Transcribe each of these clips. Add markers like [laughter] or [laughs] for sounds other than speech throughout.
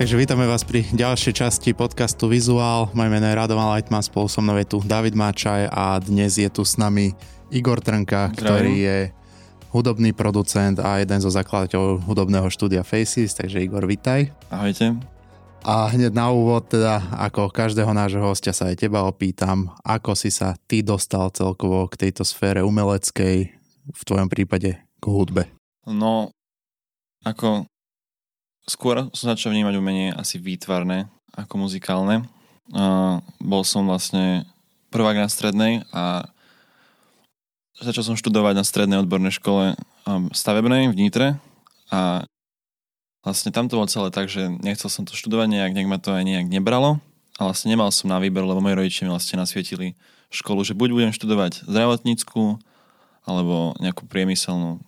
Takže vítame vás pri ďalšej časti podcastu Vizuál. Moje meno je Radovan Lightman, spolu so mnou je tu David Máčaj a dnes je tu s nami Igor Trnka, Zdravím. ktorý je hudobný producent a jeden zo zakladateľov hudobného štúdia Faces, takže Igor, vitaj. Ahojte. A hneď na úvod, teda ako každého nášho hostia sa aj teba opýtam, ako si sa ty dostal celkovo k tejto sfére umeleckej, v tvojom prípade k hudbe? No, ako skôr som začal vnímať umenie asi výtvarné ako muzikálne. Uh, bol som vlastne prvák na strednej a začal som študovať na strednej odbornej škole um, stavebnej v Nitre a vlastne tam to bolo celé tak, že nechcel som to študovať nejak, nejak ma to aj nejak nebralo a vlastne nemal som na výber, lebo moji rodičia mi vlastne nasvietili školu, že buď budem študovať zdravotnícku alebo nejakú priemyselnú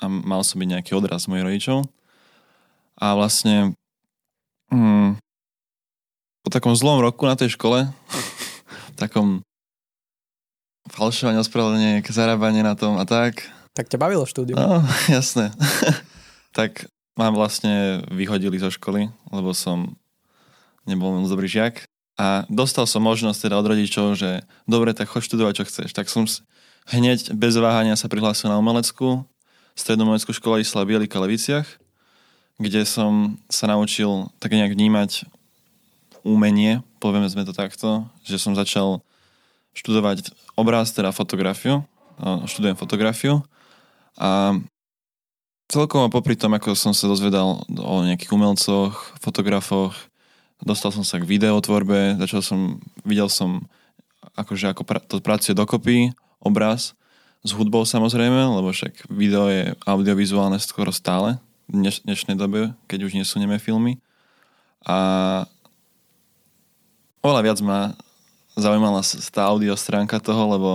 a mal som byť nejaký odraz mojich rodičov. A vlastne mm, po takom zlom roku na tej škole, [laughs] takom falšovanie, ospravedlenie, zarábanie na tom a tak. Tak ťa bavilo štúdium. No, [laughs] jasné. [laughs] tak ma vlastne vyhodili zo školy, lebo som nebol moc dobrý žiak. A dostal som možnosť teda od rodičov, že dobre, tak choď študovať, čo chceš. Tak som hneď bez váhania sa prihlásil na umeleckú, strednú umeleckú školu Isla Bielika Leviciach kde som sa naučil tak nejak vnímať umenie, povieme sme to takto, že som začal študovať obraz, teda fotografiu, študujem fotografiu. A celkom popri tom, ako som sa dozvedal o nejakých umelcoch, fotografoch, dostal som sa k videotvorbe, začal som, videl som, akože ako pra, to pracuje dokopy, obraz, s hudbou samozrejme, lebo však video je audiovizuálne skoro stále, dneš, dnešnej dobe, keď už nesunieme filmy. A oveľa viac ma zaujímala tá audio stránka toho, lebo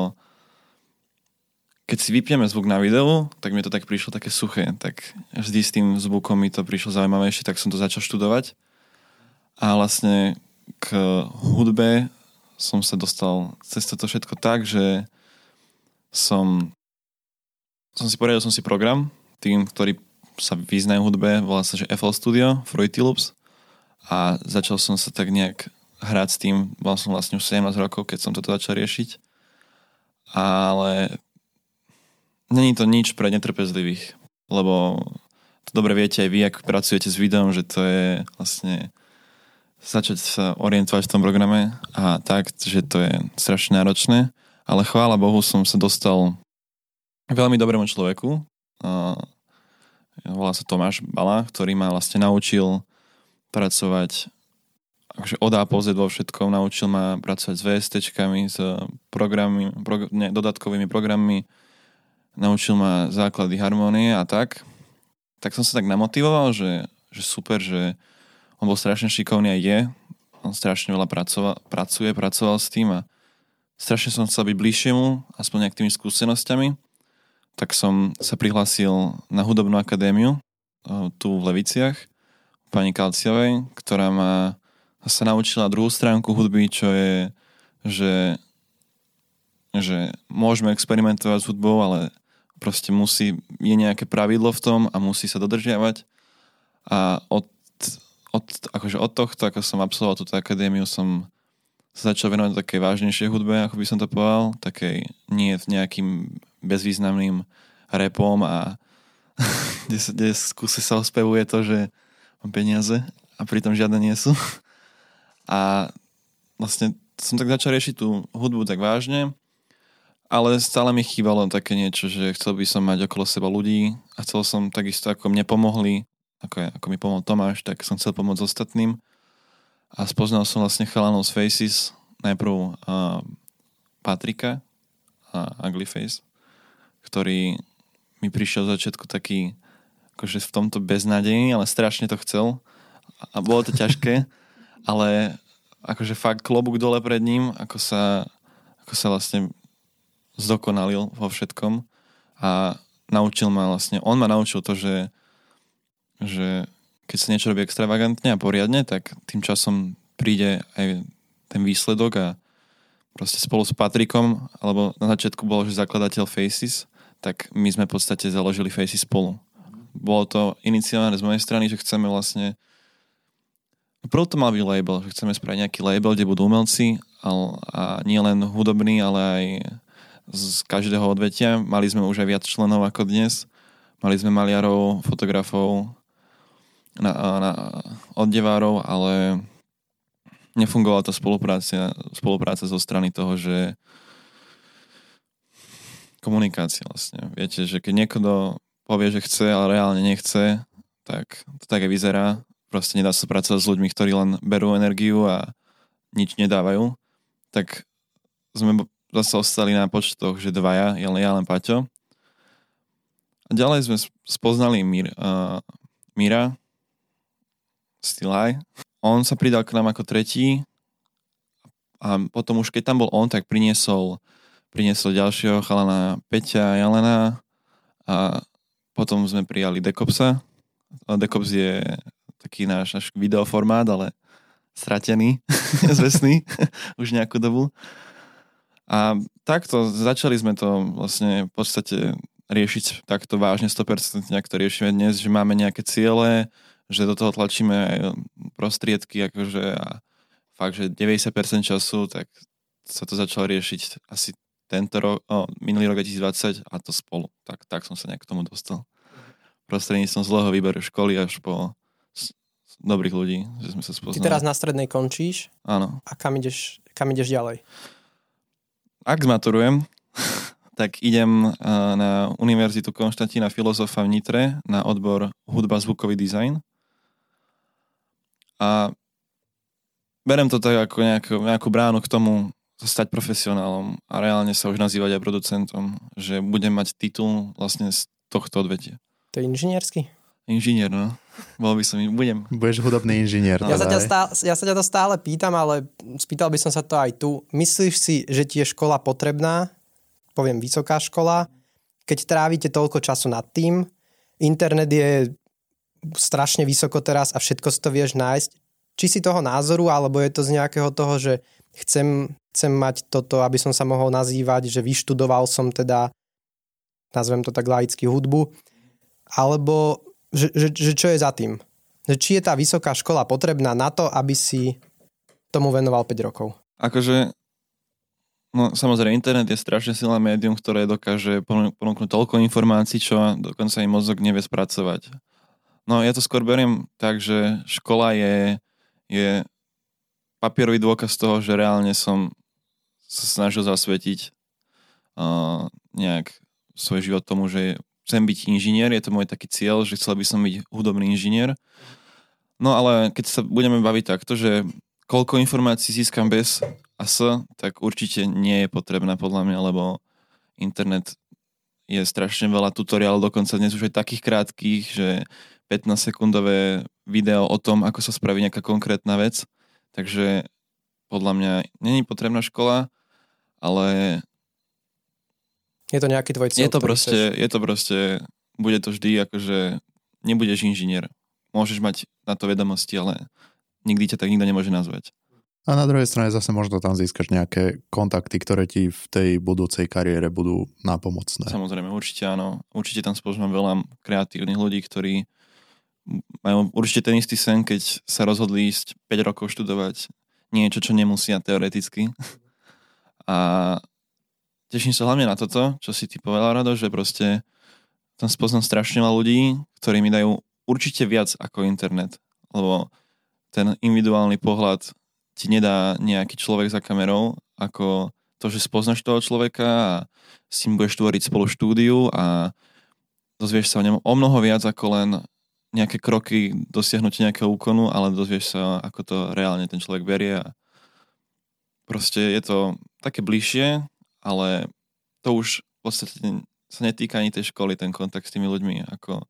keď si vypieme zvuk na videu, tak mi to tak prišlo také suché. Tak vždy s tým zvukom mi to prišlo zaujímavejšie, tak som to začal študovať. A vlastne k hudbe som sa dostal cez toto všetko tak, že som, som si poriadil som si program, tým, ktorý sa vyznajú hudbe, volá sa, že FL Studio, Fruity Loops. A začal som sa tak nejak hrať s tým, mal som vlastne už 17 rokov, keď som toto začal riešiť, ale není to nič pre netrpezlivých, lebo to dobre viete aj vy, ak pracujete s videom, že to je vlastne začať sa orientovať v tom programe a tak, že to je strašne náročné, ale chvála Bohu som sa dostal veľmi dobrému človeku, volá sa Tomáš Bala, ktorý ma vlastne naučil pracovať akože od A po Z vo všetkom, naučil ma pracovať s VSTčkami, s programy, prog- ne, dodatkovými programmi, naučil ma základy harmonie a tak. Tak som sa tak namotivoval, že, že super, že on bol strašne šikovný a je. On strašne veľa pracoval, pracuje, pracoval s tým a strašne som chcel byť bližšie mu, aspoň nejakými skúsenosťami tak som sa prihlásil na hudobnú akadémiu eh, tu v Leviciach pani Kalciovej, ktorá ma sa naučila druhú stránku hudby, čo je, že, že môžeme experimentovať s hudbou, ale proste musí, je nejaké pravidlo v tom a musí sa dodržiavať. A od, od, akože od tohto, ako som absolvoval túto akadémiu, som sa začal venovať takej vážnejšej hudbe, ako by som to povedal, takej nie nejakým bezvýznamným repom a [laughs] kde, kde skúse sa ospevuje to, že mám peniaze a pritom žiadne nie sú. [laughs] A vlastne som tak začal riešiť tú hudbu tak vážne, ale stále mi chýbalo také niečo, že chcel by som mať okolo seba ľudí a chcel som takisto, ako mne pomohli, ako, ako mi pomohol Tomáš, tak som chcel pomôcť ostatným. A spoznal som vlastne chalanov z Faces, najprv uh, Patrika a Ugly Face, ktorý mi prišiel v začiatku taký akože v tomto beznádejný, ale strašne to chcel. A bolo to ťažké, [laughs] ale akože fakt klobúk dole pred ním, ako sa, ako sa vlastne zdokonalil vo všetkom. A naučil ma vlastne, on ma naučil to, že, že keď sa niečo robí extravagantne a poriadne, tak tým časom príde aj ten výsledok a proste spolu s Patrikom, alebo na začiatku bolo, že zakladateľ Faces, tak my sme v podstate založili Facey spolu. Bolo to iniciované z mojej strany, že chceme vlastne Prv to mal byť label, že chceme spraviť nejaký label, kde budú umelci a, a nie len hudobní, ale aj z každého odvetia. Mali sme už aj viac členov ako dnes. Mali sme maliarov, fotografov, na, na oddevárov, ale nefungovala tá spolupráca, spolupráca zo strany toho, že komunikácia vlastne. Viete, že keď niekto povie, že chce, ale reálne nechce, tak to tak aj vyzerá. Proste nedá sa pracovať s ľuďmi, ktorí len berú energiu a nič nedávajú. Tak sme zase ostali na počtoch, že dvaja, ja, ja len Paťo. A ďalej sme spoznali Mir, uh, Mira, Stilaj. On sa pridal k nám ako tretí a potom už keď tam bol on, tak priniesol, priniesol ďalšieho chalana Peťa Jelena a potom sme prijali Dekopsa. Dekops je taký náš, náš videoformát, ale stratený, [laughs] zvesný [laughs] už nejakú dobu. A takto začali sme to vlastne v podstate riešiť takto vážne 100%, ako to riešime dnes, že máme nejaké ciele, že do toho tlačíme aj prostriedky, akože a fakt, že 90% času, tak sa to začalo riešiť asi tento rok, oh, minulý rok 2020 a to spolu. Tak, tak som sa nejak k tomu dostal. Prostredníctvom zlého výberu školy až po dobrých ľudí, že sme sa spoznali. Ty teraz na strednej končíš? Áno. A kam ideš, kam ideš ďalej? Ak zmaturujem, [laughs] tak idem na Univerzitu Konštantína Filozofa v Nitre na odbor hudba zvukový dizajn. A berem to tak ako nejakú, nejakú bránu k tomu, stať profesionálom a reálne sa už nazývať aj producentom, že budem mať titul vlastne z tohto odvetia. To je inžiniersky? Inžinier, no. Bol by som, budem. Budeš hudobný inžinier. Ja sa, ťa stále, ja sa ťa to stále pýtam, ale spýtal by som sa to aj tu. Myslíš si, že ti je škola potrebná? Poviem vysoká škola. Keď trávite toľko času nad tým, internet je strašne vysoko teraz a všetko si to vieš nájsť. Či si toho názoru, alebo je to z nejakého toho, že chcem, chcem mať toto, aby som sa mohol nazývať, že vyštudoval som teda, nazvem to tak laicky, hudbu, alebo že, že, že čo je za tým? Že či je tá vysoká škola potrebná na to, aby si tomu venoval 5 rokov? Akože, no samozrejme, internet je strašne silné médium, ktoré dokáže ponúknuť toľko informácií, čo dokonca aj mozog nevie spracovať. No ja to skôr beriem tak, že škola je, je papierový dôkaz toho, že reálne som sa snažil zasvetiť uh, nejak svoj život tomu, že chcem byť inžinier, je to môj taký cieľ, že chcel by som byť hudobný inžinier. No ale keď sa budeme baviť takto, že koľko informácií získam bez a s, tak určite nie je potrebné podľa mňa, lebo internet je strašne veľa tutoriálov, dokonca dnes už aj takých krátkých, že 15 sekundové video o tom, ako sa spraví nejaká konkrétna vec Takže podľa mňa není potrebná škola, ale je to nejaký tvoj cieľ, je to proste, chceš... je to proste, bude to vždy akože nebudeš inžinier. Môžeš mať na to vedomosti, ale nikdy ťa tak nikto nemôže nazvať. A na druhej strane zase možno tam získaš nejaké kontakty, ktoré ti v tej budúcej kariére budú nápomocné. Samozrejme, určite áno. Určite tam spoznám veľa kreatívnych ľudí, ktorí majú určite ten istý sen, keď sa rozhodli ísť 5 rokov študovať niečo, čo nemusia teoreticky. A teším sa hlavne na toto, čo si ty povedal, Rado, že proste tam spoznám strašne veľa ľudí, ktorí mi dajú určite viac ako internet, lebo ten individuálny pohľad ti nedá nejaký človek za kamerou, ako to, že spoznaš toho človeka a s ním budeš tvoriť spolu štúdiu a dozvieš sa o ňom o mnoho viac ako len nejaké kroky dosiahnutia nejakého úkonu, ale dozvieš sa, ako to reálne ten človek berie a proste je to také bližšie, ale to už v podstate sa netýka ani tej školy, ten kontakt s tými ľuďmi, ako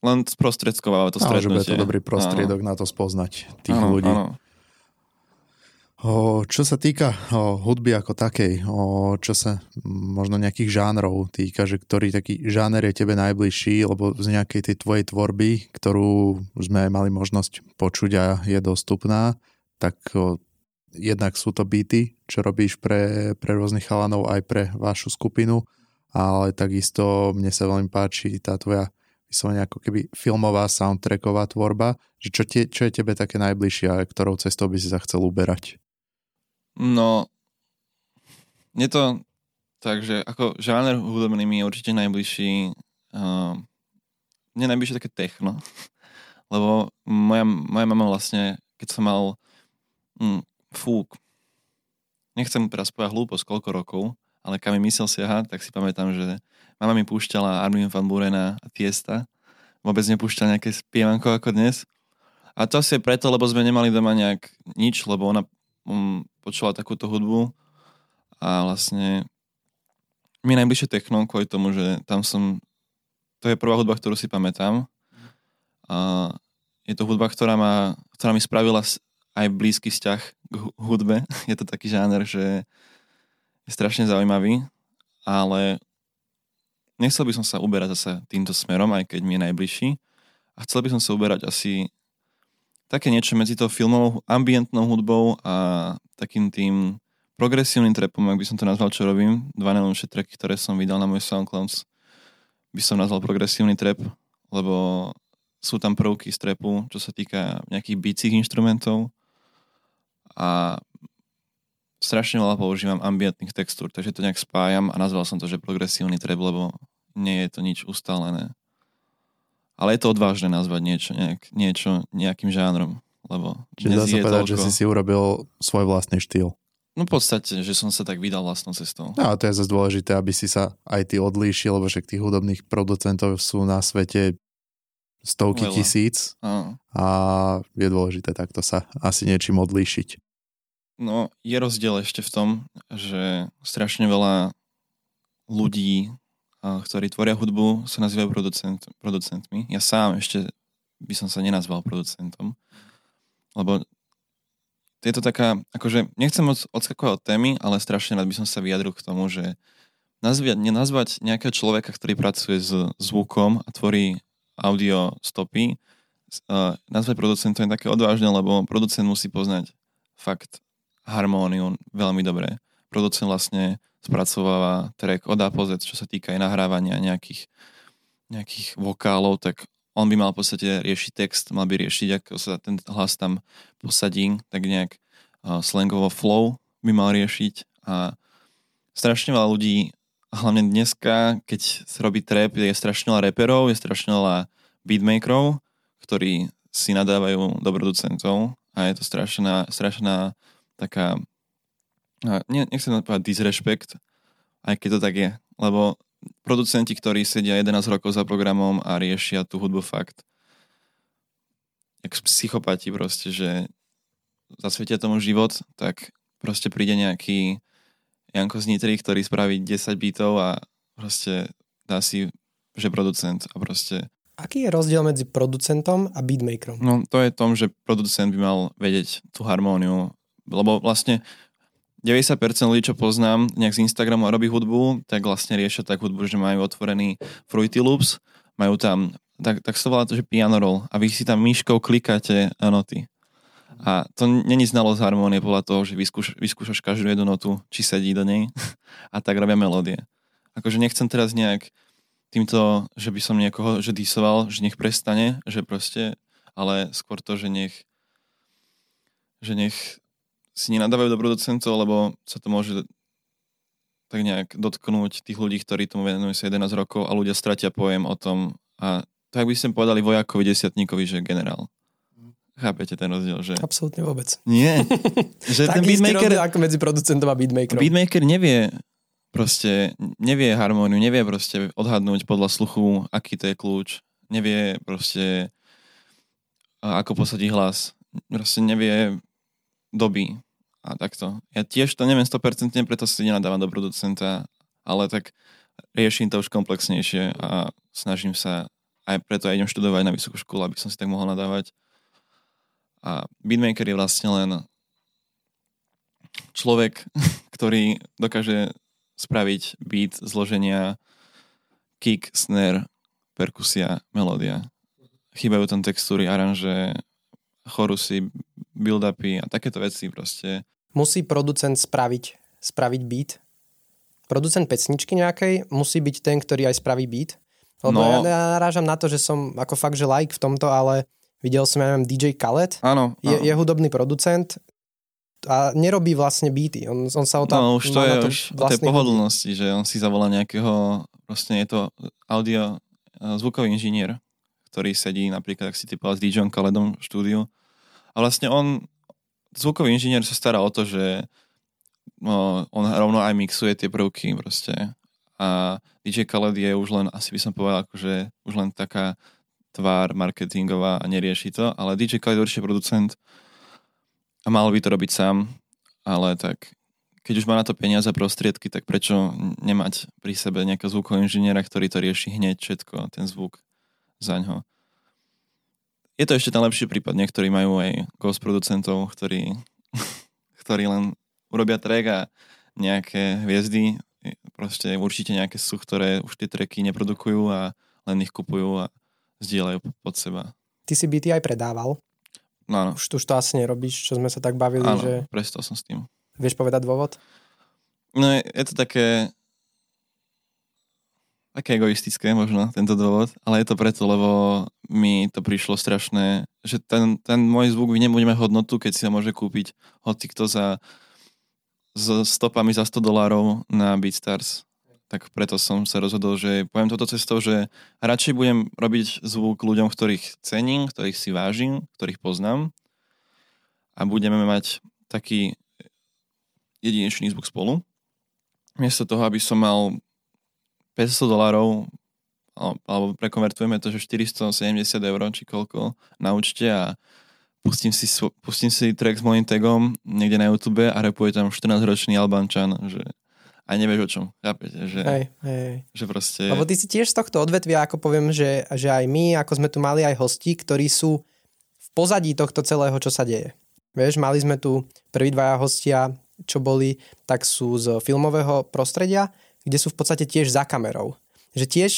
len sprostredkováva to stretnutie. Že bude to dobrý prostriedok áno. na to spoznať tých áno, ľudí. Áno. O, čo sa týka o, hudby ako takej, o, čo sa možno nejakých žánrov týka, že ktorý taký žáner je tebe najbližší, lebo z nejakej tej tvojej tvorby, ktorú sme mali možnosť počuť a je dostupná, tak o, jednak sú to beaty, čo robíš pre, pre rôznych chalanov aj pre vašu skupinu, ale takisto mne sa veľmi páči tá tvoja vyslovene ako keby filmová soundtracková tvorba, že čo, tie, čo je tebe také najbližšie a ktorou cestou by si sa chcel uberať? No, je to tak, že ako žáner hudobný mi je určite najbližší uh, mne najbližšie také techno, lebo moja, moja mama vlastne, keď som mal mm, fúk, nechcem teraz povedať hlúposť koľko rokov, ale kam mi mysel siaha, tak si pamätám, že mama mi púšťala Armin van Burena a Tiesta. Vôbec nepúšťala nejaké spievanko ako dnes. A to asi je preto, lebo sme nemali doma nejak nič, lebo ona um, počula takúto hudbu a vlastne mi najbližšie techno kvôli tomu, že tam som to je prvá hudba, ktorú si pamätám. A je to hudba, ktorá, ma, ktorá mi spravila aj blízky vzťah hudbe. [laughs] Je to taký žáner, že je strašne zaujímavý, ale nechcel by som sa uberať zase týmto smerom, aj keď mi je najbližší. A chcel by som sa uberať asi také niečo medzi tou filmovou ambientnou hudbou a takým tým progresívnym trapom, ak by som to nazval, čo robím. Dva najlepšie tracky, ktoré som vydal na môj SoundCloud, by som nazval progresívny trap, lebo sú tam prvky z trapu, čo sa týka nejakých bicích inštrumentov a strašne veľa používam ambientných textúr, takže to nejak spájam a nazval som to, že progresívny trap, lebo nie je to nič ustálené. Ale je to odvážne nazvať niečo, nejak, niečo nejakým žánrom, lebo Čiže dá sa povedať, toľko... že si si urobil svoj vlastný štýl. No v podstate, že som sa tak vydal vlastnou cestou. No a to je zase dôležité, aby si sa aj ty odlíšil, lebo však tých hudobných producentov sú na svete stovky Veľa. tisíc a. a je dôležité takto sa asi niečím odlíšiť. No, je rozdiel ešte v tom, že strašne veľa ľudí, ktorí tvoria hudbu, sa nazývajú producent, producentmi. Ja sám ešte by som sa nenazval producentom, lebo je to taká, akože nechcem moc odskakovať od témy, ale strašne rád by som sa vyjadril k tomu, že nazvať, nenazvať nejakého človeka, ktorý pracuje s zvukom a tvorí audio stopy, nazvať producentom je také odvážne, lebo producent musí poznať fakt harmóniu veľmi dobre. Producent vlastne spracováva track od A čo sa týka aj nahrávania nejakých, nejakých vokálov, tak on by mal v podstate riešiť text, mal by riešiť, ako sa ten hlas tam posadí, tak nejak slangovo flow by mal riešiť a strašne veľa ľudí, hlavne dneska, keď sa robí trap, je strašne veľa reperov, je strašne veľa beatmakerov, ktorí si nadávajú do producentov a je to strašná, strašná taká, ne, nechcem povedať disrespekt, aj keď to tak je, lebo producenti, ktorí sedia 11 rokov za programom a riešia tú hudbu fakt. Jak psychopati proste, že zasvietia tomu život, tak proste príde nejaký Janko z Nitry, ktorý spraví 10 bitov a proste dá si, že producent a proste... Aký je rozdiel medzi producentom a beatmakerom? No to je tom, že producent by mal vedieť tú harmóniu, lebo vlastne 90% ľudí, čo poznám, nejak z Instagramu a robí hudbu, tak vlastne riešia tak hudbu, že majú otvorený Fruity Loops, majú tam, tak, tak sa volá to, že piano roll a vy si tam myškou klikáte noty. A to není znalosť harmónie podľa toho, že vyskúš, vyskúšaš každú jednu notu, či sedí do nej [laughs] a tak robia melódie. Akože nechcem teraz nejak týmto, že by som niekoho že disoval, že nech prestane, že proste, ale skôr to, že nech že nech si nenadávajú do producentov, lebo sa to môže tak nejak dotknúť tých ľudí, ktorí tomu venujú sa 11 rokov a ľudia stratia pojem o tom a tak by sme povedali vojakovi desiatníkovi, že generál. Chápete ten rozdiel, že... Absolútne vôbec. Nie. [laughs] že ten beatmaker... ako medzi producentom a beatmakerom. Beatmaker nevie proste, nevie harmóniu, nevie proste odhadnúť podľa sluchu, aký to je kľúč. Nevie proste, ako posadí hlas. Proste nevie doby a takto. Ja tiež to neviem 100%, preto si nenadávam do producenta, ale tak riešim to už komplexnejšie a snažím sa, aj preto aj idem študovať na vysokú školu, aby som si tak mohol nadávať. A beatmaker je vlastne len človek, [laughs] ktorý dokáže spraviť beat zloženia kick, snare, perkusia, melódia. Chýbajú tam textúry, aranže, chorusy, build-upy a takéto veci proste. Musí producent spraviť, spraviť beat? Producent pesničky nejakej musí byť ten, ktorý aj spraví beat? Lebo No. ja, narážam na to, že som ako fakt, že like v tomto, ale videl som, ja neviem, DJ Khaled, Áno, je, je hudobný producent a nerobí vlastne beaty. On, on sa o to, No už to je už o tej pohodlnosti, že on si zavolá nejakého, vlastne je to audio eh, zvukový inžinier, ktorý sedí napríklad, ak si typoval s DJom Kaledom v štúdiu. A vlastne on, zvukový inžinier sa stará o to, že no, on rovno aj mixuje tie prvky proste. A DJ Khaled je už len, asi by som povedal, akože už len taká tvár marketingová a nerieši to, ale DJ Khaled je určite producent a mal by to robiť sám, ale tak keď už má na to peniaze a prostriedky, tak prečo nemať pri sebe nejakého zvukového inžiniera, ktorý to rieši hneď všetko, ten zvuk za ňo. Je to ešte ten lepší prípad. Niektorí majú aj ghost producentov, ktorí, [laughs] ktorí len urobia track a nejaké hviezdy, proste určite nejaké sú, ktoré už tie tracky neprodukujú a len ich kupujú a zdieľajú pod seba. Ty si beaty aj predával. No áno, Už, už to asi nerobíš, čo sme sa tak bavili, áno že prestal som s tým. vieš povedať dôvod? No je, je to také také egoistické možno, tento dôvod, ale je to preto, lebo mi to prišlo strašné, že ten, ten môj zvuk nebude hodnotu, keď si ho môže kúpiť hoci kto za s stopami za 100 dolárov na BeatStars. Tak preto som sa rozhodol, že poviem toto cestou, že radšej budem robiť zvuk ľuďom, ktorých cením, ktorých si vážim, ktorých poznám a budeme mať taký jedinečný zvuk spolu. Miesto toho, aby som mal 500 dolárov al- alebo prekonvertujeme to, že 470 eur či koľko na účte a pustím si, pustím si track s mojím tagom niekde na YouTube a repuje tam 14-ročný Albančan, že a nevieš o čom, chápete, že, Hej, hej. že proste... Lebo ty si tiež z tohto odvetvia, ako poviem, že, že aj my, ako sme tu mali aj hosti, ktorí sú v pozadí tohto celého, čo sa deje. Vieš, mali sme tu prví dvaja hostia, čo boli, tak sú z filmového prostredia, kde sú v podstate tiež za kamerou. Že tiež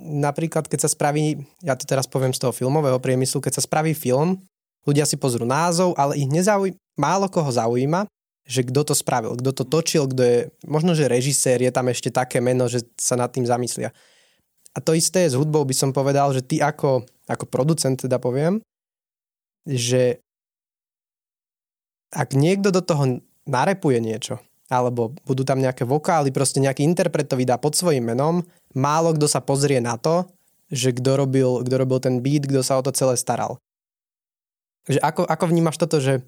napríklad, keď sa spraví, ja to teraz poviem z toho filmového priemyslu, keď sa spraví film, ľudia si pozrú názov, ale ich nezaujíma, málo koho zaujíma, že kto to spravil, kto to točil, kto je, možno, že režisér, je tam ešte také meno, že sa nad tým zamyslia. A to isté s hudbou, by som povedal, že ty ako, ako producent teda poviem, že ak niekto do toho narepuje niečo, alebo budú tam nejaké vokály, proste nejaký interpret to vydá pod svojím menom, málo kto sa pozrie na to, že kto robil, kto robil ten beat, kto sa o to celé staral. Že ako, ako vnímaš toto, že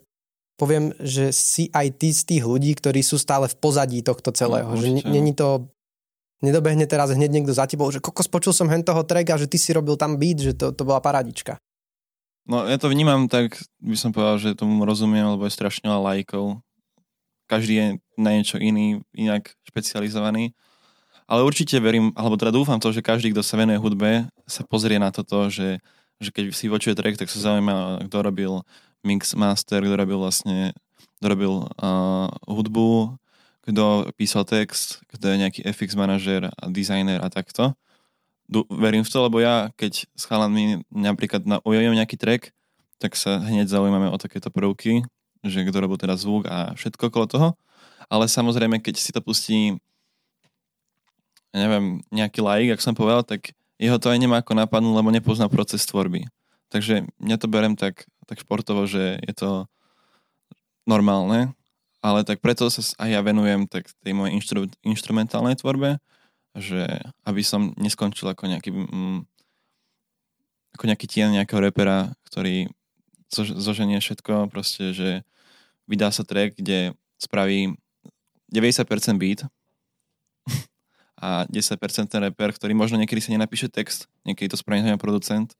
poviem, že si aj ty z tých ľudí, ktorí sú stále v pozadí tohto celého. No, že n- není to nedobehne teraz hneď niekto za tebou, že kokos počul som hen toho tracka, že ty si robil tam beat, že to, to bola paradička. No ja to vnímam tak, by som povedal, že tomu rozumiem, lebo je strašne veľa lajkov. Každý je na niečo iný, inak špecializovaný. Ale určite verím, alebo teda dúfam to, že každý, kto sa venuje hudbe, sa pozrie na toto, že, že keď si vočuje track, tak sa zaujíma, kto robil mix master, kto robil vlastne, kto robil uh, hudbu, kto písal text, kto je nejaký FX manažer a designer a takto. Du- verím v to, lebo ja, keď s chalanmi napríklad na, ujavujem nejaký track, tak sa hneď zaujímame o takéto prvky, že kto robil teda zvuk a všetko okolo toho. Ale samozrejme, keď si to pustí ja neviem, nejaký laik, ak som povedal, tak jeho to aj nemá ako napadnúť, lebo nepozná proces tvorby. Takže mňa to berem tak, tak športovo, že je to normálne, ale tak preto sa aj ja venujem tak tej mojej inštru, instrumentálnej tvorbe, že aby som neskončil ako nejaký mm, ako nejaký tien nejakého repera, ktorý zoženie všetko, proste, že vydá sa track, kde spraví 90% beat [laughs] a 10% ten reper, ktorý možno niekedy sa nenapíše text, niekedy to spraví ten producent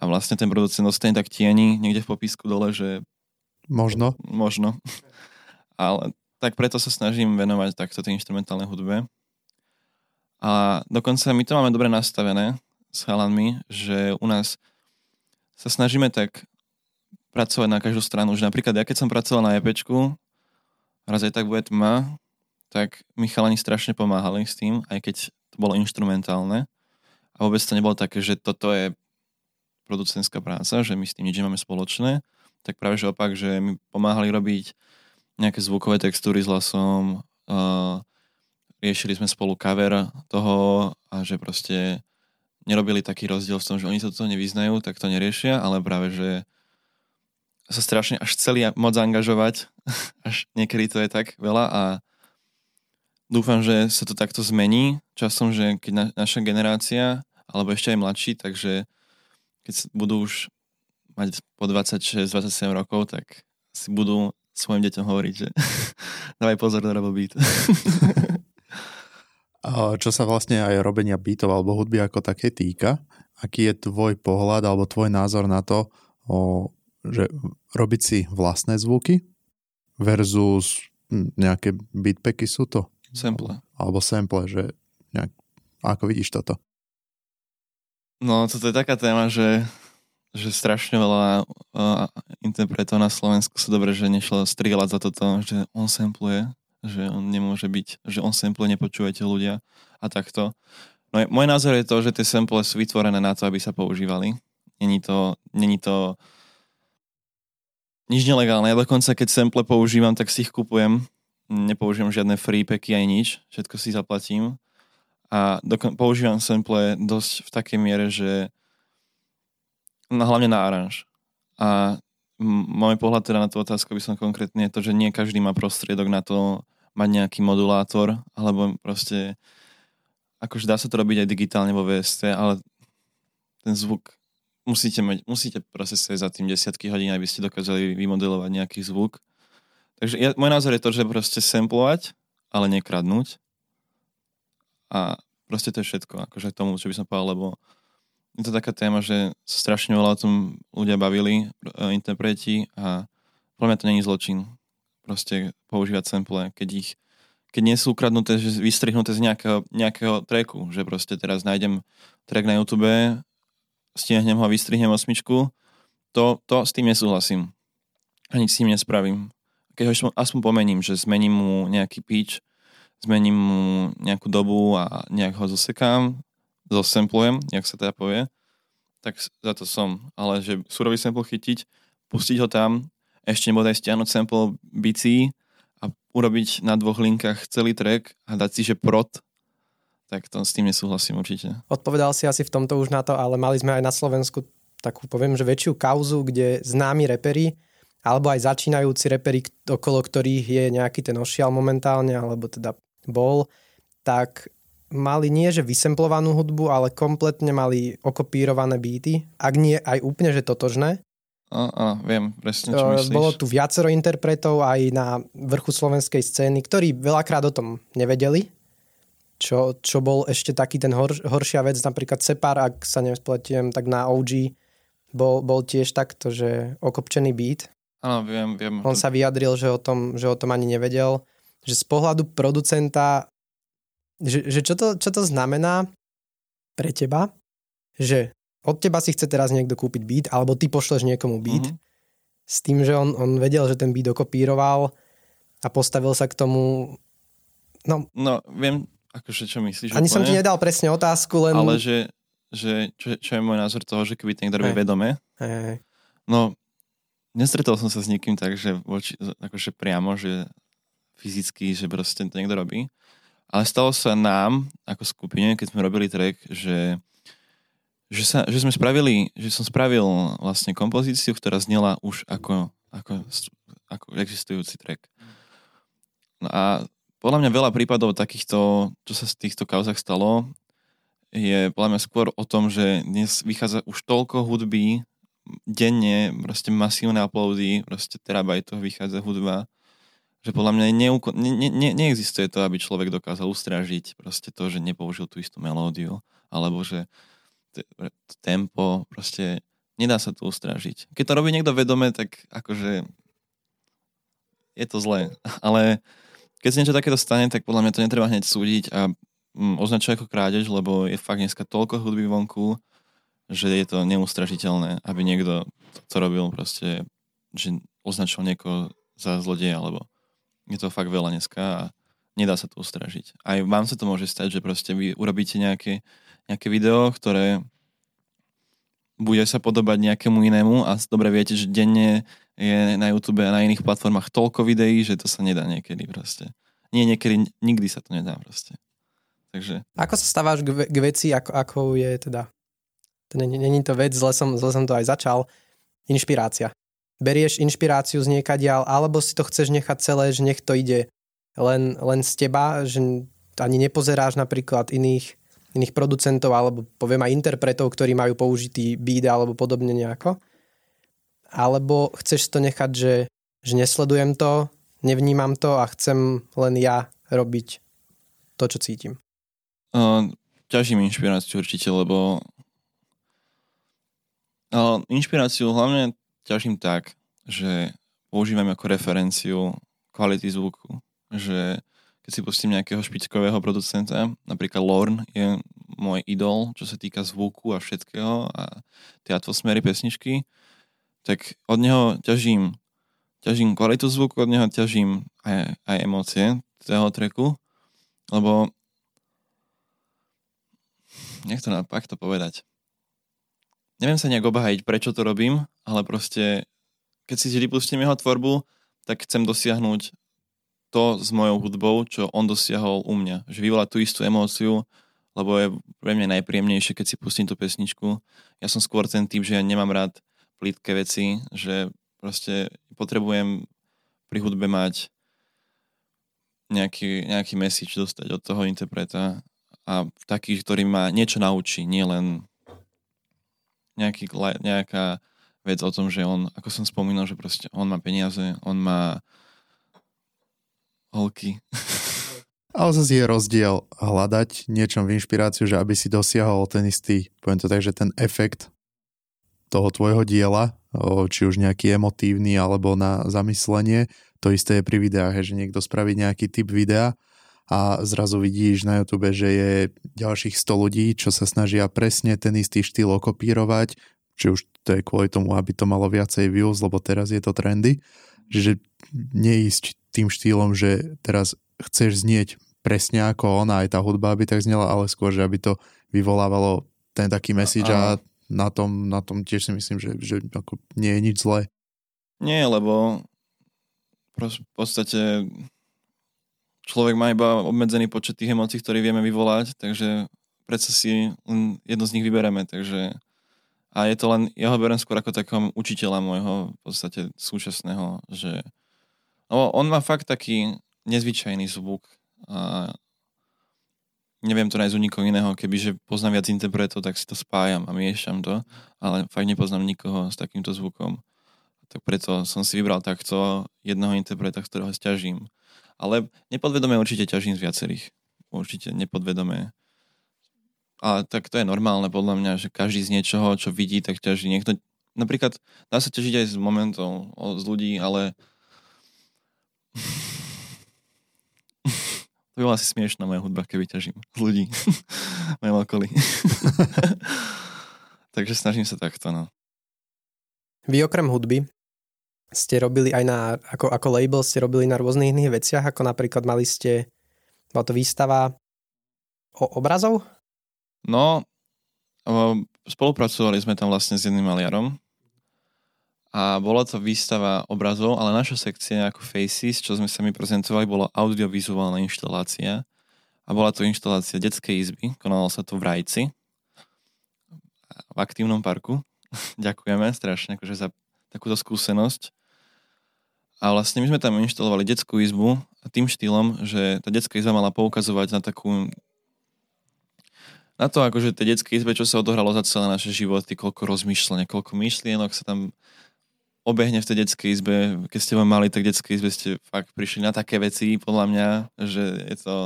a vlastne ten producent dostane tak tieni niekde v popisku dole, že Možno. možno. [laughs] Ale tak preto sa snažím venovať takto tej instrumentálnej hudbe. A dokonca my to máme dobre nastavené s chalanmi, že u nás sa snažíme tak pracovať na každú stranu. Že napríklad ja keď som pracoval na EPčku, raz aj tak bude tma, tak mi chalani strašne pomáhali s tým, aj keď to bolo instrumentálne. A vôbec to nebolo také, že toto je producentská práca, že my s tým nič nemáme spoločné, tak práve že opak, že mi pomáhali robiť nejaké zvukové textúry s hlasom, uh, riešili sme spolu cover toho a že proste nerobili taký rozdiel v tom, že oni sa to nevyznajú, tak to neriešia, ale práve, že sa strašne až chceli moc angažovať, [laughs] až niekedy to je tak veľa a dúfam, že sa to takto zmení časom, že keď na, naša generácia, alebo ešte aj mladší, takže keď budú už mať po 26-27 rokov, tak si budú svojim deťom hovoriť, že [laughs] dávaj pozor na beat. [laughs] Čo sa vlastne aj robenia bytov alebo hudby ako také týka, aký je tvoj pohľad alebo tvoj názor na to, že robiť si vlastné zvuky versus nejaké beatpacky sú to? Sample. Alebo sample, že nejak, ako vidíš toto? No, toto je taká téma, že, že strašne veľa uh, interpretov na Slovensku sú dobre, že nešlo strieľať za toto, že on sampluje, že on nemôže byť, že on sample nepočúvate ľudia a takto. No môj názor je to, že tie sample sú vytvorené na to, aby sa používali. Není to, není to nič nelegálne. Ja dokonca, keď sample používam, tak si ich kupujem nepoužívam žiadne free packy aj nič, všetko si zaplatím. A dokon- používam sample dosť v takej miere, že no, hlavne na aranž. A môj pohľad teda na tú otázku by som konkrétne je to, že nie každý má prostriedok na to mať nejaký modulátor, alebo proste akože dá sa to robiť aj digitálne vo VST, ale ten zvuk musíte mať, musíte proste za tým desiatky hodín, aby ste dokázali vymodelovať nejaký zvuk Takže ja, môj názor je to, že proste samplovať, ale nekradnúť. A proste to je všetko, akože tomu, čo by som povedal, lebo je to taká téma, že strašne veľa o tom ľudia bavili, e, interpreti a podľa mňa to není zločin. Proste používať sample, keď ich keď nie sú ukradnuté, že vystrihnuté z nejakého, nejakého tracku, že proste teraz nájdem track na YouTube, stiahnem ho a vystrihnem osmičku, to, to s tým nesúhlasím. A nič s tým nespravím keď ho aspoň pomením, že zmením mu nejaký pitch, zmením mu nejakú dobu a nejak ho zosekám, zosamplujem, jak sa teda povie, tak za to som. Ale že surový sample chytiť, pustiť ho tam, ešte nebodaj stiahnuť sample bicí a urobiť na dvoch linkách celý track a dať si, že prot, tak to s tým nesúhlasím určite. Odpovedal si asi v tomto už na to, ale mali sme aj na Slovensku takú, poviem, že väčšiu kauzu, kde známi reperi alebo aj začínajúci reperi, okolo ktorých je nejaký ten ošial momentálne, alebo teda bol, tak mali nie, že vysemplovanú hudbu, ale kompletne mali okopírované beaty, ak nie aj úplne, že totožné. Áno, viem presne, čo myslíš. Bolo tu viacero interpretov aj na vrchu slovenskej scény, ktorí veľakrát o tom nevedeli, čo, čo bol ešte taký ten hor, horšia vec, napríklad Separ, ak sa nespletiem, tak na OG bol, bol tiež takto, že okopčený beat Áno, viem, viem. On sa vyjadril, že o tom, že o tom ani nevedel. Že z pohľadu producenta, že, že čo, to, čo to znamená pre teba, že od teba si chce teraz niekto kúpiť beat, alebo ty pošleš niekomu beat, mm-hmm. s tým, že on, on vedel, že ten beat okopíroval a postavil sa k tomu... No, no viem, akože čo myslíš. Ani úplne, som ti nedal presne otázku, len... Ale že, že čo, čo je môj názor toho, že keby ten niekto robí vedome, hey. no Nestretol som sa s nikým tak, že voči, akože priamo, že fyzicky, že proste to niekto robí. Ale stalo sa nám, ako skupine, keď sme robili track, že, že, sa, že sme spravili, že som spravil vlastne kompozíciu, ktorá znela už ako, ako, ako existujúci track. No a podľa mňa veľa prípadov takýchto, čo sa v týchto kauzach stalo, je podľa mňa skôr o tom, že dnes vychádza už toľko hudby denne proste masívne uploady, proste terabajtoch vychádza hudba, že podľa mňa neuko- ne, ne, ne, neexistuje to, aby človek dokázal ustražiť proste to, že nepoužil tú istú melódiu, alebo že te, tempo, proste nedá sa to ustražiť. Keď to robí niekto vedome, tak akože je to zlé. [laughs] Ale keď sa niečo takéto stane, tak podľa mňa to netreba hneď súdiť a mm, označuje ako krádež, lebo je fakt dneska toľko hudby vonku, že je to neustražiteľné, aby niekto to robil proste, že označil niekoho za zlodeja, alebo je to fakt veľa dneska a nedá sa to ustražiť. Aj vám sa to môže stať, že proste vy urobíte nejaké, nejaké video, ktoré bude sa podobať nejakému inému a dobre viete, že denne je na YouTube a na iných platformách toľko videí, že to sa nedá niekedy proste. Nie niekedy, nikdy sa to nedá proste. Takže... Ako sa stávaš k, veci, ako, ako je teda to není, není to vec, zle som, zle som to aj začal. Inšpirácia. Berieš inšpiráciu z niekadiaľ, alebo si to chceš nechať celé, že nech to ide len, len z teba, že ani nepozeráš napríklad iných, iných producentov alebo poviem aj interpretov, ktorí majú použitý beat alebo podobne nejako. Alebo chceš to nechať, že, že nesledujem to, nevnímam to a chcem len ja robiť to, čo cítim. Uh, ťažím inšpiráciu určite, lebo uh, inšpiráciu hlavne ťažím tak, že používam ako referenciu kvality zvuku. Že keď si pustím nejakého špičkového producenta, napríklad Lorn je môj idol, čo sa týka zvuku a všetkého a tie atmosféry pesničky, tak od neho ťažím, ťažím kvalitu zvuku, od neho ťažím aj, aj emócie toho treku, lebo nech to napak to povedať. Neviem sa nejak obhájiť, prečo to robím, ale proste, keď si vypustím jeho tvorbu, tak chcem dosiahnuť to s mojou hudbou, čo on dosiahol u mňa. Že vyvolá tú istú emóciu, lebo je pre mňa najpríjemnejšie, keď si pustím tú pesničku. Ja som skôr ten typ, že ja nemám rád plítke veci, že proste potrebujem pri hudbe mať nejaký, nejaký message dostať od toho interpreta a taký, ktorý ma niečo naučí, nie len nejaký, nejaká vec o tom, že on, ako som spomínal, že proste on má peniaze, on má holky. [laughs] Ale zase je rozdiel hľadať niečom v inšpiráciu, že aby si dosiahol ten istý, poviem to tak, že ten efekt toho tvojho diela, či už nejaký emotívny alebo na zamyslenie, to isté je pri videách, že niekto spraví nejaký typ videa a zrazu vidíš na YouTube, že je ďalších 100 ľudí, čo sa snažia presne ten istý štýl okopírovať, či už to je kvôli tomu, aby to malo viacej views, lebo teraz je to trendy, že neísť tým štýlom, že teraz chceš znieť presne ako ona, aj tá hudba, aby tak znela, ale skôr, že aby to vyvolávalo ten taký message a, a na tom, na tom tiež si myslím, že, že ako nie je nič zlé. Nie, lebo v podstate človek má iba obmedzený počet tých emócií, ktoré vieme vyvolať, takže predsa si len jedno z nich vybereme, takže a je to len, ja ho berem skôr ako takého učiteľa môjho v podstate súčasného, že no, on má fakt taký nezvyčajný zvuk a neviem to nájsť u nikoho iného, kebyže poznám viac interpretov, tak si to spájam a miešam to, ale fakt nepoznám nikoho s takýmto zvukom. Tak preto som si vybral takto jedného interpreta, ktorého stiažím. Ale nepodvedome určite ťažím z viacerých. Určite nepodvedome. A tak to je normálne podľa mňa, že každý z niečoho, čo vidí, tak ťaží. Niekto, napríklad dá sa ťažiť aj z momentov, z ľudí, ale [laughs] to by bola asi smiešná moja hudba, keby ťažím z ľudí. [laughs] Moje okolí. [laughs] Takže snažím sa takto, no. Vy okrem hudby ste robili aj na, ako, ako label ste robili na rôznych iných veciach, ako napríklad mali ste, bola to výstava o obrazov? No, spolupracovali sme tam vlastne s jedným maliarom a bola to výstava obrazov, ale naša sekcia ako Faces, čo sme sa mi prezentovali, bola audiovizuálna inštalácia a bola to inštalácia detskej izby, konalo sa to v Rajci v aktívnom parku. [laughs] Ďakujeme strašne akože za takúto skúsenosť. A vlastne my sme tam inštalovali detskú izbu a tým štýlom, že tá detská izba mala poukazovať na takú na to, akože tie detské izbe, čo sa odohralo za celé naše životy, koľko rozmýšľania, koľko myšlienok sa tam obehne v tej detskej izbe. Keď ste vám mali, tak v detskej izbe ste fakt prišli na také veci, podľa mňa, že je to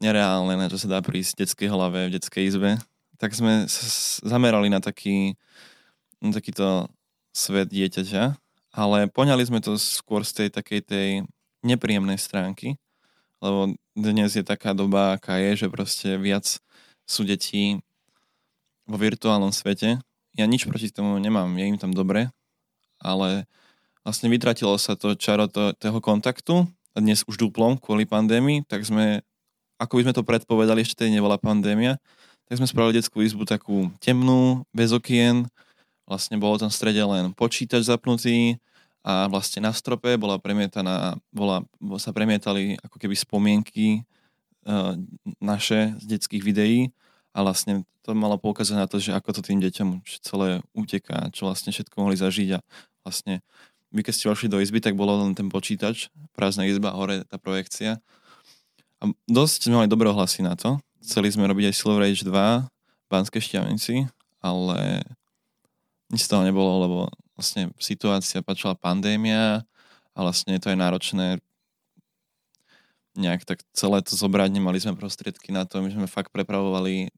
nereálne, na čo sa dá prísť v detskej hlave, v detskej izbe. Tak sme zamerali na taký na takýto svet dieťaťa ale poňali sme to skôr z tej takej tej nepríjemnej stránky, lebo dnes je taká doba, aká je, že proste viac sú deti vo virtuálnom svete. Ja nič proti tomu nemám, je im tam dobre, ale vlastne vytratilo sa to čaro to, toho kontaktu a dnes už duplom kvôli pandémii, tak sme, ako by sme to predpovedali, ešte tej nebola pandémia, tak sme spravili detskú izbu takú temnú, bez okien, Vlastne bolo tam v strede len počítač zapnutý a vlastne na strope bola premietaná, bola, sa premietali ako keby spomienky uh, naše z detských videí A vlastne to malo poukázať na to, že ako to tým deťom celé uteká, čo vlastne všetko mohli zažiť a vlastne vy keď ste vošli do izby, tak bolo len ten počítač, prázdna izba, hore tá projekcia. A dosť sme mali dobré ohlasy na to. Chceli sme robiť aj Silver Age 2 v Banskej šťavnici, ale nič z toho nebolo, lebo vlastne situácia, pačala pandémia a vlastne to je náročné nejak tak celé to zobrať, nemali sme prostriedky na to, my sme fakt prepravovali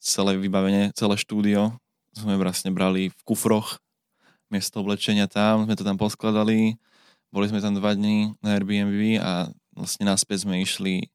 celé vybavenie, celé štúdio, sme vlastne brali v kufroch miesto oblečenia tam, sme to tam poskladali, boli sme tam dva dní na Airbnb a vlastne naspäť sme išli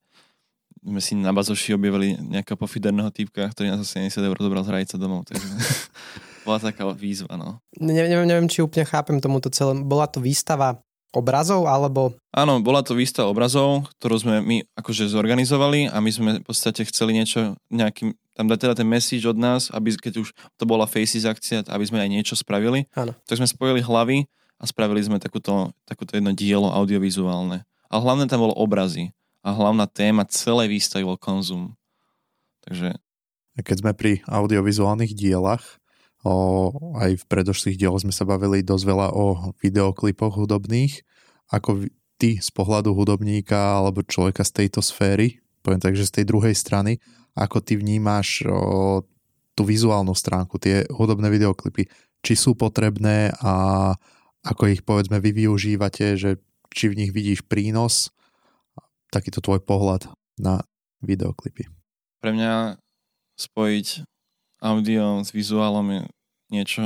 sme si na bazoši objavili nejakého pofiderného typka, ktorý nás asi 70 eur zobral z hrajca domov, takže [laughs] bola taká výzva, no. Ne, neviem, neviem, či úplne chápem tomuto celé. Bola to výstava obrazov, alebo... Áno, bola to výstava obrazov, ktorú sme my akože zorganizovali a my sme v podstate chceli niečo, nejakým, tam dať teda ten message od nás, aby keď už to bola Faces akcia, aby sme aj niečo spravili. Áno. Tak sme spojili hlavy a spravili sme takúto, takúto jedno dielo audiovizuálne. A hlavne tam bolo obrazy. A hlavná téma celej výstavy bol konzum. Takže... Keď sme pri audiovizuálnych dielach, O, aj v predošlých dieloch sme sa bavili dosť veľa o videoklipoch hudobných. Ako ty z pohľadu hudobníka alebo človeka z tejto sféry, poviem tak, že z tej druhej strany, ako ty vnímaš o, tú vizuálnu stránku, tie hudobné videoklipy, či sú potrebné a ako ich povedzme vy využívate, že či v nich vidíš prínos, takýto tvoj pohľad na videoklipy. Pre mňa spojiť audio s vizuálom je niečo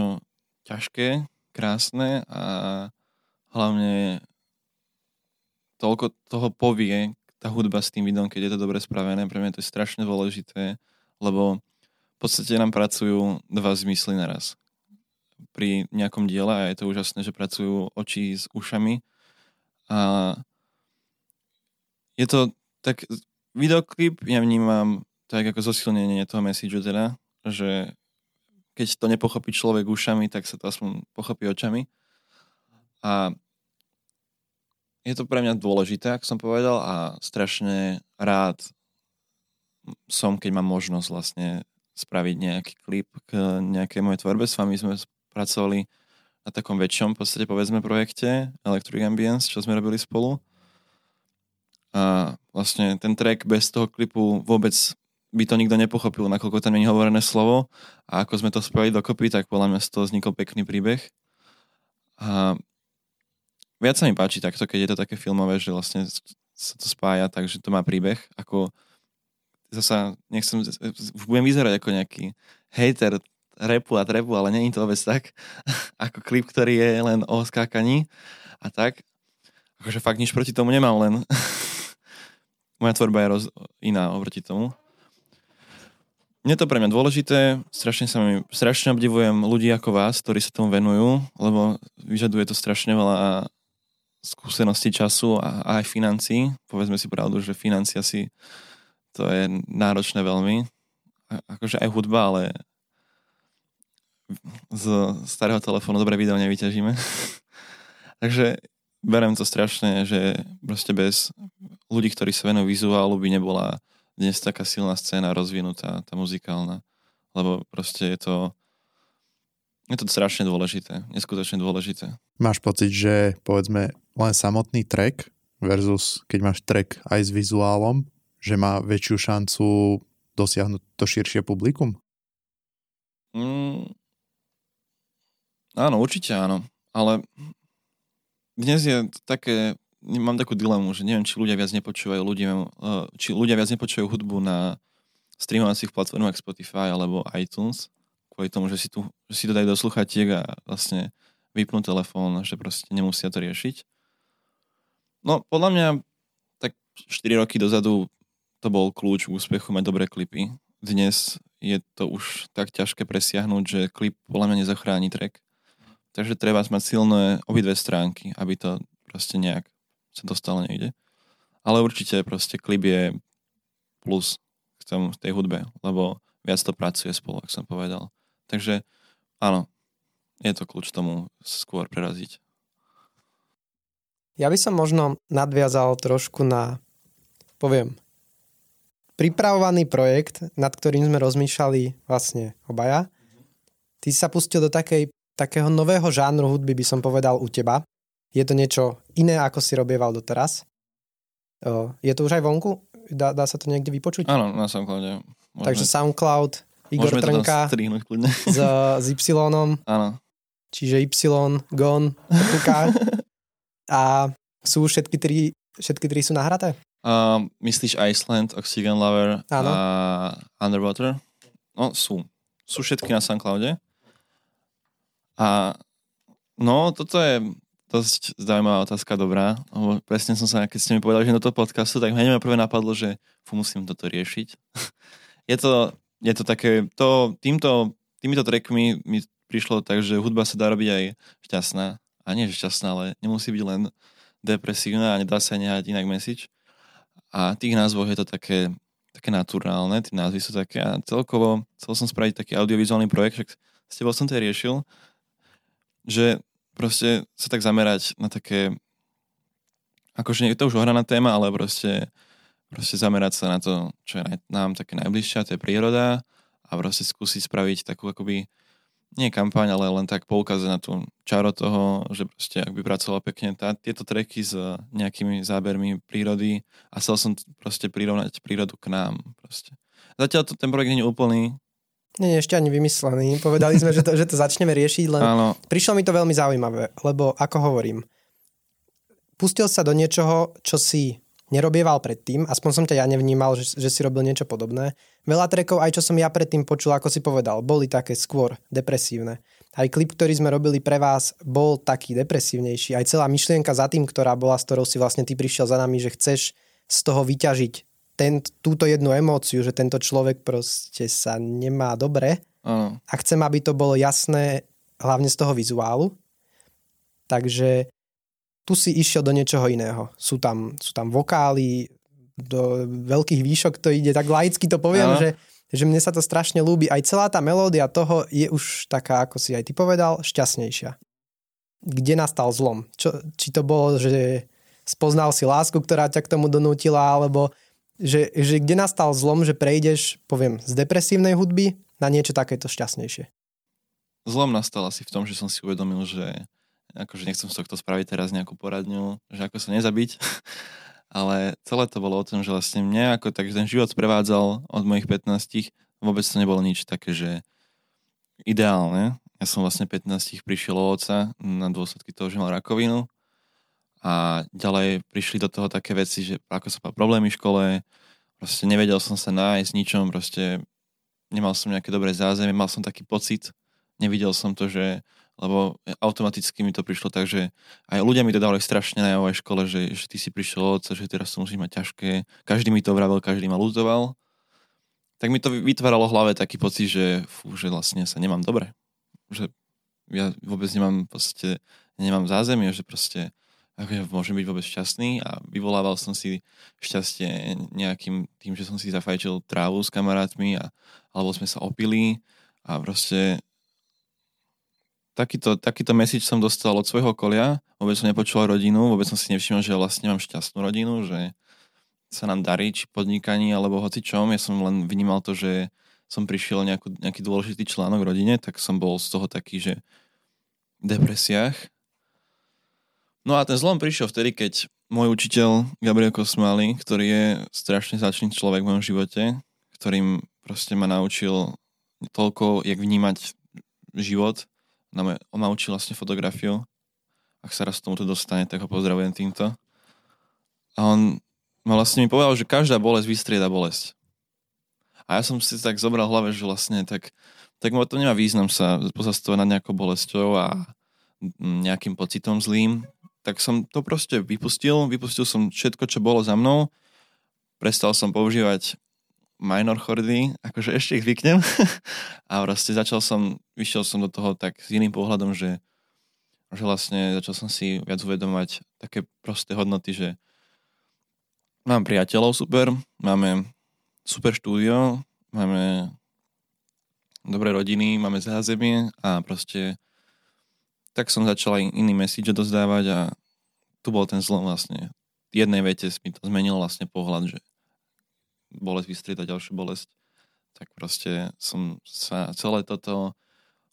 ťažké, krásne a hlavne toľko toho povie tá hudba s tým videom, keď je to dobre spravené. Pre mňa to je strašne dôležité, lebo v podstate nám pracujú dva zmysly naraz. Pri nejakom diele a je to úžasné, že pracujú oči s ušami a je to tak, videoklip ja vnímam tak ako zosilnenie toho messageu teda, že keď to nepochopí človek ušami, tak sa to aspoň pochopí očami. A je to pre mňa dôležité, ako som povedal, a strašne rád som, keď mám možnosť vlastne spraviť nejaký klip k nejakej mojej tvorbe. S vami sme pracovali na takom väčšom, v podstate povedzme, projekte Electric Ambience, čo sme robili spolu. A vlastne ten track bez toho klipu vôbec by to nikto nepochopil, nakoľko tam je hovorené slovo a ako sme to spravili dokopy, tak podľa mňa z toho vznikol pekný príbeh. A viac sa mi páči takto, keď je to také filmové, že vlastne sa to spája, takže to má príbeh, ako zasa nechcem, už budem vyzerať ako nejaký hater repu a trepu, ale není to vôbec tak, [laughs] ako klip, ktorý je len o skákaní a tak. Akože fakt nič proti tomu nemám, len [laughs] moja tvorba je roz, iná oproti tomu je to pre mňa dôležité, strašne sa mi, strašne obdivujem ľudí ako vás, ktorí sa tomu venujú, lebo vyžaduje to strašne veľa skúseností času a, a aj financí. Povedzme si pravdu, že financia si to je náročné veľmi. A, akože aj hudba, ale z starého telefónu dobré video nevyťažíme. [laughs] Takže berem to strašne, že proste bez ľudí, ktorí sa venujú vizuálu, by nebola dnes taká silná scéna rozvinutá, tá muzikálna, lebo proste je to je to strašne dôležité, neskutočne dôležité. Máš pocit, že povedzme len samotný track versus keď máš track aj s vizuálom, že má väčšiu šancu dosiahnuť to širšie publikum? Mm, áno, určite áno. Ale dnes je také mám takú dilemu, že neviem, či ľudia viac nepočúvajú ľudia, eh, či ľudia viac nepočúvajú hudbu na streamovacích platformách Spotify alebo iTunes, kvôli tomu, že si, tu, že si to dajú do sluchatiek a vlastne vypnú telefón, že proste nemusia to riešiť. No, podľa mňa tak 4 roky dozadu to bol kľúč k úspechu mať dobré klipy. Dnes je to už tak ťažké presiahnuť, že klip podľa mňa nezachráni track. Takže treba mať silné obidve stránky, aby to proste nejak sa to stále nejde. Ale určite proste klip je plus k tomu, tej hudbe, lebo viac to pracuje spolu, ak som povedal. Takže áno, je to kľúč tomu skôr preraziť. Ja by som možno nadviazal trošku na, poviem, pripravovaný projekt, nad ktorým sme rozmýšľali vlastne obaja. Ty sa pustil do takej, takého nového žánru hudby, by som povedal, u teba. Je to niečo iné, ako si robieval doteraz. Je to už aj vonku? Dá, dá sa to niekde vypočuť? Áno, na SoundCloude. Môžeme, Takže SoundCloud, Igor môžeme Trnka s, s Y. Áno. Čiže Y, Gon, Trnka. [laughs] A sú všetky tri, všetky tri sú nahraté? Uh, myslíš Iceland, Oxygen Lover Áno. a Underwater? No, sú. Sú všetky na SoundCloude. A no, toto je dosť zaujímavá otázka, dobrá. Lebo presne som sa, keď ste mi povedali, že do toho podcastu, tak hneď ma prvé napadlo, že fú, musím toto riešiť. [laughs] je, to, je to také, to, týmto, týmito trackmi mi prišlo tak, že hudba sa dá robiť aj šťastná. A nie, že šťastná, ale nemusí byť len depresívna a nedá sa nehať inak message. A tých názvoch je to také, také naturálne, tie názvy sú také a celkovo chcel som spraviť taký audiovizuálny projekt, však s tebou som to riešil, že proste sa tak zamerať na také, akože je to už ohraná téma, ale proste, proste zamerať sa na to, čo je nám také najbližšie, to je príroda a proste skúsiť spraviť takú akoby nie kampaň, ale len tak poukázať na tú čaro toho, že proste ak by pracovala pekne tá, tieto treky s nejakými zábermi prírody a chcel som proste prirovnať prírodu k nám. Proste. Zatiaľ to, ten projekt nie je úplný. Nie, nie, ešte ani vymyslený. Povedali sme, že to, že to začneme riešiť, len Áno. prišlo mi to veľmi zaujímavé, lebo ako hovorím, pustil sa do niečoho, čo si nerobieval predtým, aspoň som ťa ja nevnímal, že, že si robil niečo podobné. Veľa trekov, aj čo som ja predtým počul, ako si povedal, boli také skôr depresívne. Aj klip, ktorý sme robili pre vás, bol taký depresívnejší. Aj celá myšlienka za tým, ktorá bola, s ktorou si vlastne ty prišiel za nami, že chceš z toho vyťažiť ten, túto jednu emóciu, že tento človek proste sa nemá dobre. Áno. A chcem, aby to bolo jasné hlavne z toho vizuálu. Takže tu si išiel do niečoho iného. Sú tam, sú tam vokály, do veľkých výšok to ide, tak laicky to poviem, že, že mne sa to strašne ľúbi. Aj celá tá melódia toho je už taká, ako si aj ty povedal, šťastnejšia. Kde nastal zlom? Čo, či to bolo, že spoznal si lásku, ktorá ťa k tomu donútila, alebo že, že kde nastal zlom, že prejdeš, poviem, z depresívnej hudby na niečo takéto šťastnejšie. Zlom nastal asi v tom, že som si uvedomil, že akože nechcem z tohto spraviť teraz nejakú poradňu, že ako sa nezabiť, [laughs] ale celé to bolo o tom, že vlastne mňa ako tak ten život sprevádzal od mojich 15, vôbec to nebolo nič také, že ideálne. Ja som vlastne 15 prišiel o oca na dôsledky toho, že mal rakovinu a ďalej prišli do toho také veci, že ako sa problémy v škole, proste nevedel som sa nájsť ničom, proste nemal som nejaké dobré zázemie, mal som taký pocit, nevidel som to, že lebo automaticky mi to prišlo tak, že aj ľudia mi to dávali strašne na aj škole, že, že ty si prišiel od že teraz to musí mať ťažké. Každý mi to vravel, každý ma ľudoval. Tak mi to vytváralo v hlave taký pocit, že, fú, že vlastne sa nemám dobre. Že ja vôbec nemám proste, nemám zázemie, že proste ako ja môžem byť vôbec šťastný a vyvolával som si šťastie nejakým tým, že som si zafajčil trávu s kamarátmi a, alebo sme sa opili a proste takýto, takýto message som dostal od svojho okolia, vôbec som nepočul rodinu, vôbec som si nevšimol, že vlastne mám šťastnú rodinu, že sa nám darí, či podnikaní, alebo hoci čom. Ja som len vnímal to, že som prišiel nejakú, nejaký dôležitý článok v rodine, tak som bol z toho taký, že v depresiách. No a ten zlom prišiel vtedy, keď môj učiteľ Gabriel Kosmali, ktorý je strašne začný človek v mojom živote, ktorým proste ma naučil toľko, jak vnímať život, on ma učil vlastne fotografiu. Ak sa raz tomuto dostane, tak ho pozdravujem týmto. A on ma vlastne mi povedal, že každá bolesť vystrieda bolesť. A ja som si tak zobral hlave, že vlastne tak, tak to nemá význam sa pozastavať nad nejakou bolesťou a nejakým pocitom zlým. Tak som to proste vypustil, vypustil som všetko, čo bolo za mnou, prestal som používať minor chordy, akože ešte ich zvyknem. [laughs] a proste začal som, vyšiel som do toho tak s iným pohľadom, že, že vlastne začal som si viac uvedomať také prosté hodnoty, že mám priateľov super, máme super štúdio, máme dobré rodiny, máme zázemie a proste tak som začal aj iný message dozdávať a tu bol ten zlom vlastne. V jednej vete mi to zmenilo vlastne pohľad, že bolesť vystrieda ďalšiu bolesť, tak proste som sa celé toto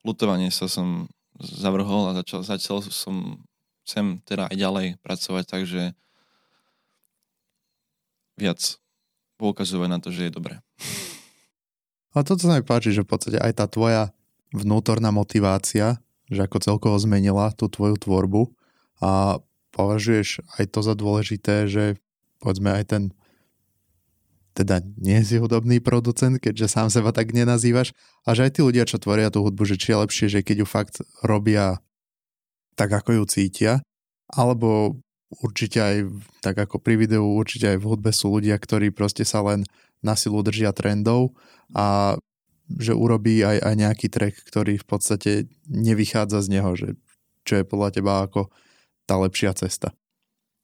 lutovanie sa som zavrhol a začal, začal som chcem teda aj ďalej pracovať, takže viac poukazovať na to, že je dobré. A toto sa mi páči, že v podstate aj tá tvoja vnútorná motivácia, že ako celkovo zmenila tú tvoju tvorbu a považuješ aj to za dôležité, že povedzme aj ten teda nie si hudobný producent, keďže sám seba tak nenazývaš, a že aj tí ľudia, čo tvoria tú hudbu, že či je lepšie, že keď ju fakt robia tak, ako ju cítia, alebo určite aj, tak ako pri videu, určite aj v hudbe sú ľudia, ktorí proste sa len na silu držia trendov a že urobí aj, aj nejaký track, ktorý v podstate nevychádza z neho, že čo je podľa teba ako tá lepšia cesta.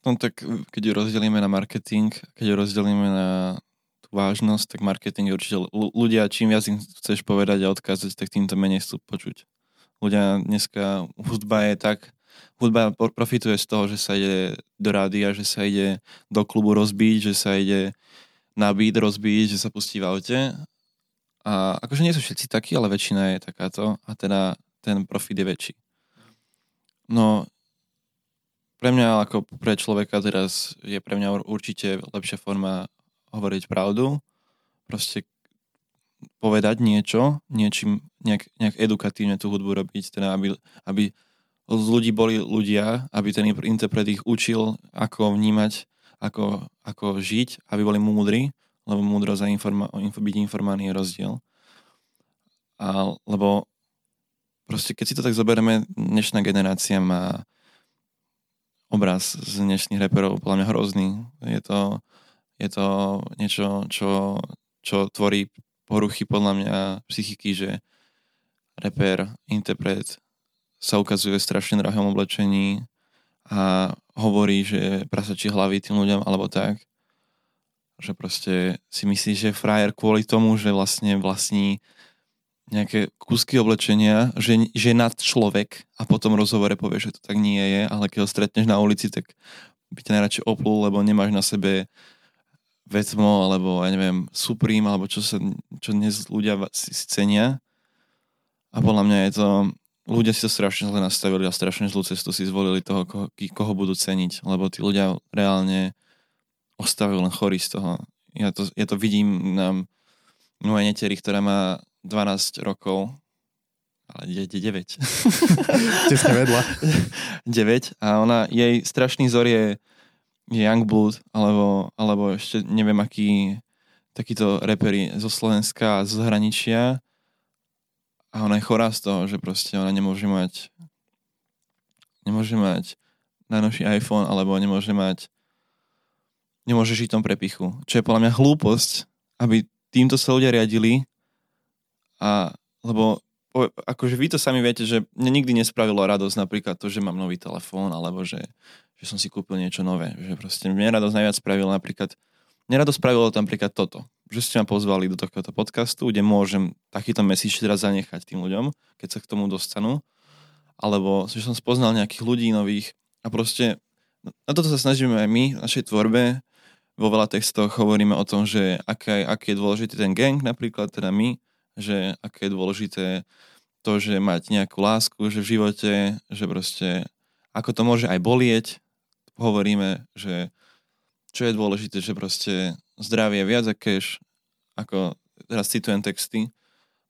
No tak keď ju rozdelíme na marketing, keď ju rozdelíme na vážnosť, tak marketing je určite ľudia, čím viac im chceš povedať a odkázať, tak týmto menej chcú počuť. Ľudia dneska, hudba je tak, hudba profituje z toho, že sa ide do rádia, že sa ide do klubu rozbiť, že sa ide na beat rozbiť, že sa pustí v aute. A akože nie sú všetci takí, ale väčšina je takáto a teda ten profit je väčší. No pre mňa ako pre človeka teraz je pre mňa určite lepšia forma hovoriť pravdu. Proste povedať niečo, niečím, nejak, nejak edukatívne tú hudbu robiť, teda aby, aby z ľudí boli ľudia, aby ten interpret ich učil, ako vnímať, ako, ako žiť, aby boli múdri, lebo múdrosť a informa- byť informovaný je rozdiel. A, lebo proste keď si to tak zoberieme, dnešná generácia má obraz z dnešných reperov podľa mňa hrozný. Je to, je to niečo, čo, čo tvorí poruchy podľa mňa psychiky, že reper, interpret sa ukazuje v strašne drahom oblečení a hovorí, že prasačí hlavy tým ľuďom alebo tak. Že proste si myslí, že frajer kvôli tomu, že vlastne vlastní nejaké kúsky oblečenia, že, že nad človek a potom rozhovore povie, že to tak nie je, ale keď ho stretneš na ulici, tak by ťa najradšej oplul, lebo nemáš na sebe Vetmo, alebo ja neviem, Supreme, alebo čo, sa, čo dnes ľudia si cenia. A podľa mňa je to, ľudia si to strašne zle nastavili a strašne zlú cestu si zvolili toho, koho, koho budú ceniť, lebo tí ľudia reálne ostávajú len chorí z toho. Ja to, ja to vidím na mojej neteri, ktorá má 12 rokov, ale je 9. [laughs] Tesne vedľa. [laughs] 9 a ona, jej strašný vzor je Youngblood, alebo, alebo ešte neviem aký takýto repery zo Slovenska a z zahraničia a ona je chorá z toho, že proste ona nemôže mať nemôže mať najnovší iPhone alebo nemôže mať nemôže žiť tom prepichu. Čo je podľa mňa hlúposť, aby týmto sa ľudia riadili a lebo akože vy to sami viete, že mne nikdy nespravilo radosť napríklad to, že mám nový telefón, alebo že, že som si kúpil niečo nové. Že proste mne radosť najviac spravilo napríklad, mne radosť spravilo tam napríklad toto, že ste ma pozvali do tohto podcastu, kde môžem takýto message teraz zanechať tým ľuďom, keď sa k tomu dostanú. Alebo že som spoznal nejakých ľudí nových a proste na toto sa snažíme aj my v našej tvorbe. Vo veľa textoch hovoríme o tom, že aký, aký je dôležitý ten gang napríklad, teda my, že aké je dôležité to, že mať nejakú lásku, že v živote, že proste ako to môže aj bolieť, hovoríme, že čo je dôležité, že proste zdravie viac a cash, ako teraz citujem texty,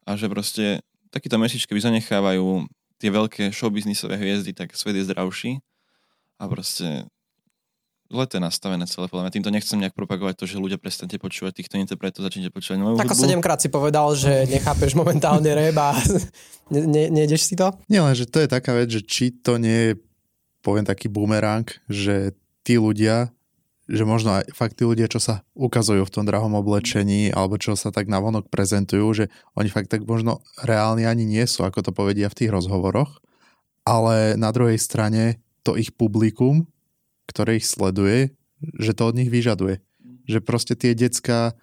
a že proste takýto mesičky by zanechávajú tie veľké showbiznisové hviezdy, tak svet je zdravší a proste zle to je nastavené celé, podľa mňa. Týmto nechcem nejak propagovať to, že ľudia prestanete počúvať týchto interpretov, začnete počúvať novú Tak sedemkrát si povedal, že nechápeš momentálne rap a [laughs] ne, ne, nejdeš si to? Nie len, že to je taká vec, že či to nie je, poviem taký boomerang, že tí ľudia, že možno aj fakt tí ľudia, čo sa ukazujú v tom drahom oblečení alebo čo sa tak navonok prezentujú, že oni fakt tak možno reálni ani nie sú, ako to povedia v tých rozhovoroch, ale na druhej strane to ich publikum ktoré ich sleduje, že to od nich vyžaduje. Že proste tie decka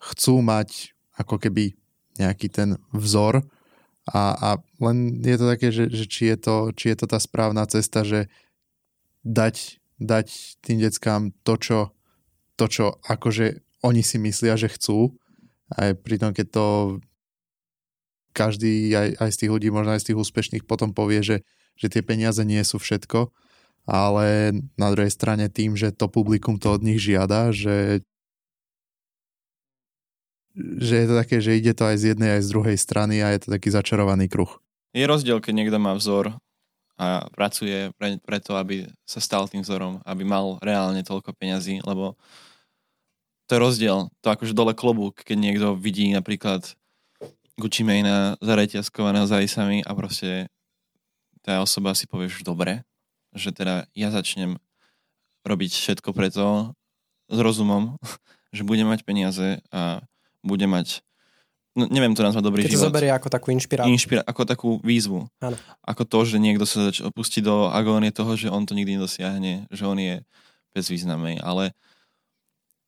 chcú mať ako keby nejaký ten vzor a, a len je to také, že, že či, je to, či je to tá správna cesta, že dať, dať tým deckám to, čo, to, čo akože oni si myslia, že chcú. Aj pritom, keď to každý, aj, aj z tých ľudí, možno aj z tých úspešných potom povie, že, že tie peniaze nie sú všetko, ale na druhej strane tým, že to publikum to od nich žiada, že že je to také, že ide to aj z jednej, aj z druhej strany a je to taký začarovaný kruh. Je rozdiel, keď niekto má vzor a pracuje pre, preto, aby sa stal tým vzorom, aby mal reálne toľko peňazí, lebo to je rozdiel. To akože dole klobúk, keď niekto vidí napríklad Gucci Mane'a zareťazkovaného za isami a proste tá osoba si povie, že dobre, že teda ja začnem robiť všetko preto s rozumom, [laughs] že budem mať peniaze a bude mať no, neviem to nazvať dobrý Keď život. to zoberie ako takú inšpiráciu. Inšpira- ako takú výzvu. Áno. Ako to, že niekto sa zač- opustí do agónie toho, že on to nikdy nedosiahne, že on je bezvýznamný. Ale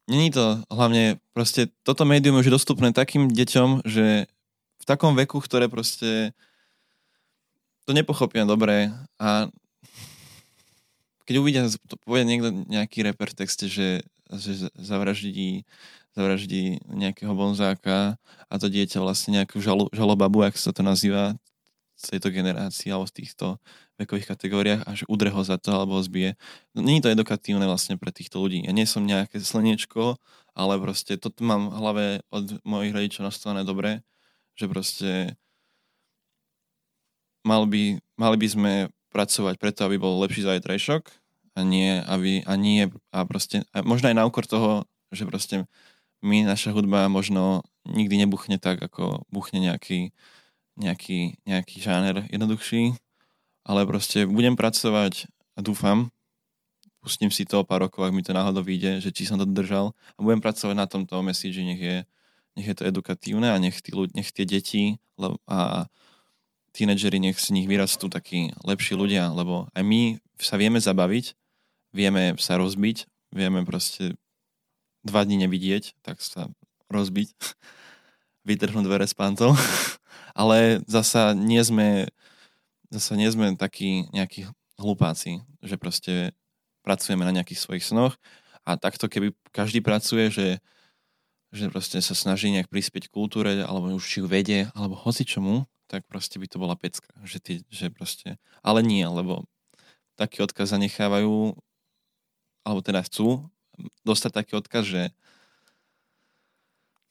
není to hlavne, proste toto médium je už dostupné takým deťom, že v takom veku, ktoré proste to nepochopia dobre a keď uvidia, to povie niekto nejaký reper texte, že, že zavraždí zavraždí nejakého bonzáka a to dieťa vlastne nejakú žalo, žalobabu, ak sa to nazýva, z tejto generácii alebo z týchto vekových kategóriách a že udre ho za to alebo ho zbije. No, Není to edukatívne vlastne pre týchto ľudí. Ja nie som nejaké slniečko, ale proste toto mám v hlave od mojich rodičov nastavené dobre, že proste mal by, mali by sme pracovať preto, aby bol lepší zajtrajšok a nie, aby, a nie, a proste, a možno aj na úkor toho, že proste my, naša hudba možno nikdy nebuchne tak, ako buchne nejaký, nejaký, nejaký žáner jednoduchší, ale proste budem pracovať a dúfam, pustím si to o pár rokov, ak mi to náhodou vyjde, že či som to držal a budem pracovať na tomto message, nech je, nech je to edukatívne a nech, tí nech tie deti a tínedžeri nech z nich vyrastú takí lepší ľudia, lebo aj my sa vieme zabaviť, vieme sa rozbiť, vieme proste dva dní nevidieť, tak sa rozbiť, [laughs] vytrhnúť dvere s pantov. [laughs] Ale zasa nie sme, zasa nie sme takí nejakí hlupáci, že proste pracujeme na nejakých svojich snoch a takto keby každý pracuje, že, že proste sa snaží nejak prispieť kultúre alebo už či ju vedie, alebo hoci čomu, tak proste by to bola pecka. Že, ty, že proste, ale nie, lebo taký odkaz zanechávajú alebo teda chcú dostať taký odkaz, že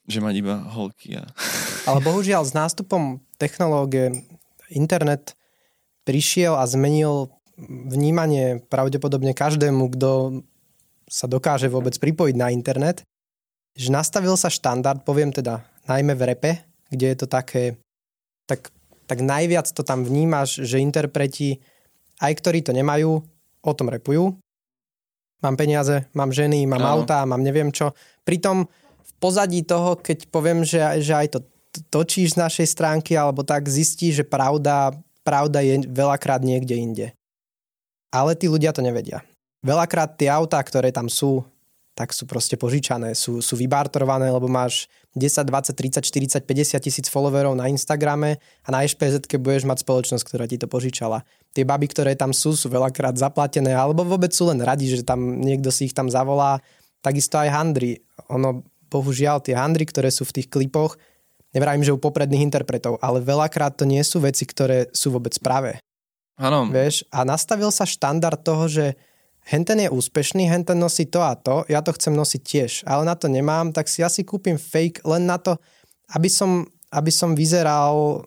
že mať iba holky. A... [laughs] Ale bohužiaľ s nástupom technológie internet prišiel a zmenil vnímanie pravdepodobne každému, kto sa dokáže vôbec pripojiť na internet, že nastavil sa štandard, poviem teda najmä v repe, kde je to také, tak, tak najviac to tam vnímaš, že interpreti, aj ktorí to nemajú, o tom repujú, mám peniaze, mám ženy, mám no. auta, mám neviem čo. Pritom v pozadí toho, keď poviem, že, že aj to točíš z našej stránky alebo tak, zistí, že pravda, pravda je veľakrát niekde inde. Ale tí ľudia to nevedia. Veľakrát tie autá, ktoré tam sú, tak sú proste požičané, sú, sú vybartrované, lebo máš 10, 20, 30, 40, 50 tisíc followerov na Instagrame a na špz budeš mať spoločnosť, ktorá ti to požičala. Tie baby, ktoré tam sú, sú veľakrát zaplatené, alebo vôbec sú len radi, že tam niekto si ich tam zavolá. Takisto aj handry. Ono, bohužiaľ, tie handry, ktoré sú v tých klipoch, nevrajím, že u popredných interpretov, ale veľakrát to nie sú veci, ktoré sú vôbec pravé. Áno. Vieš, a nastavil sa štandard toho, že henten je úspešný, henten nosí to a to, ja to chcem nosiť tiež, ale na to nemám, tak si asi kúpim fake len na to, aby som, aby som vyzeral,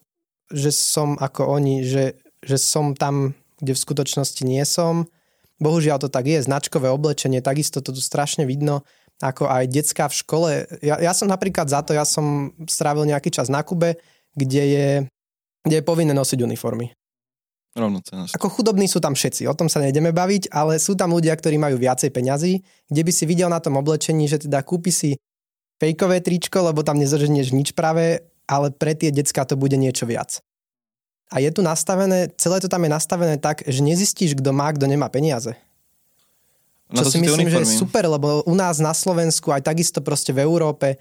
že som ako oni, že, že som tam, kde v skutočnosti nie som. Bohužiaľ to tak je, značkové oblečenie, takisto to tu strašne vidno, ako aj detská v škole. Ja, ja som napríklad za to, ja som strávil nejaký čas na Kube, kde je, kde je povinné nosiť uniformy. Rovnocenosť. Ako chudobní sú tam všetci, o tom sa nejdeme baviť, ale sú tam ľudia, ktorí majú viacej peňazí, kde by si videl na tom oblečení, že teda kúpi si fejkové tričko, lebo tam nezoženieš nič práve, ale pre tie decka to bude niečo viac. A je tu nastavené, celé to tam je nastavené tak, že nezistíš, kto má, kto nemá peniaze. Na Čo si myslím, že je super, lebo u nás na Slovensku, aj takisto proste v Európe,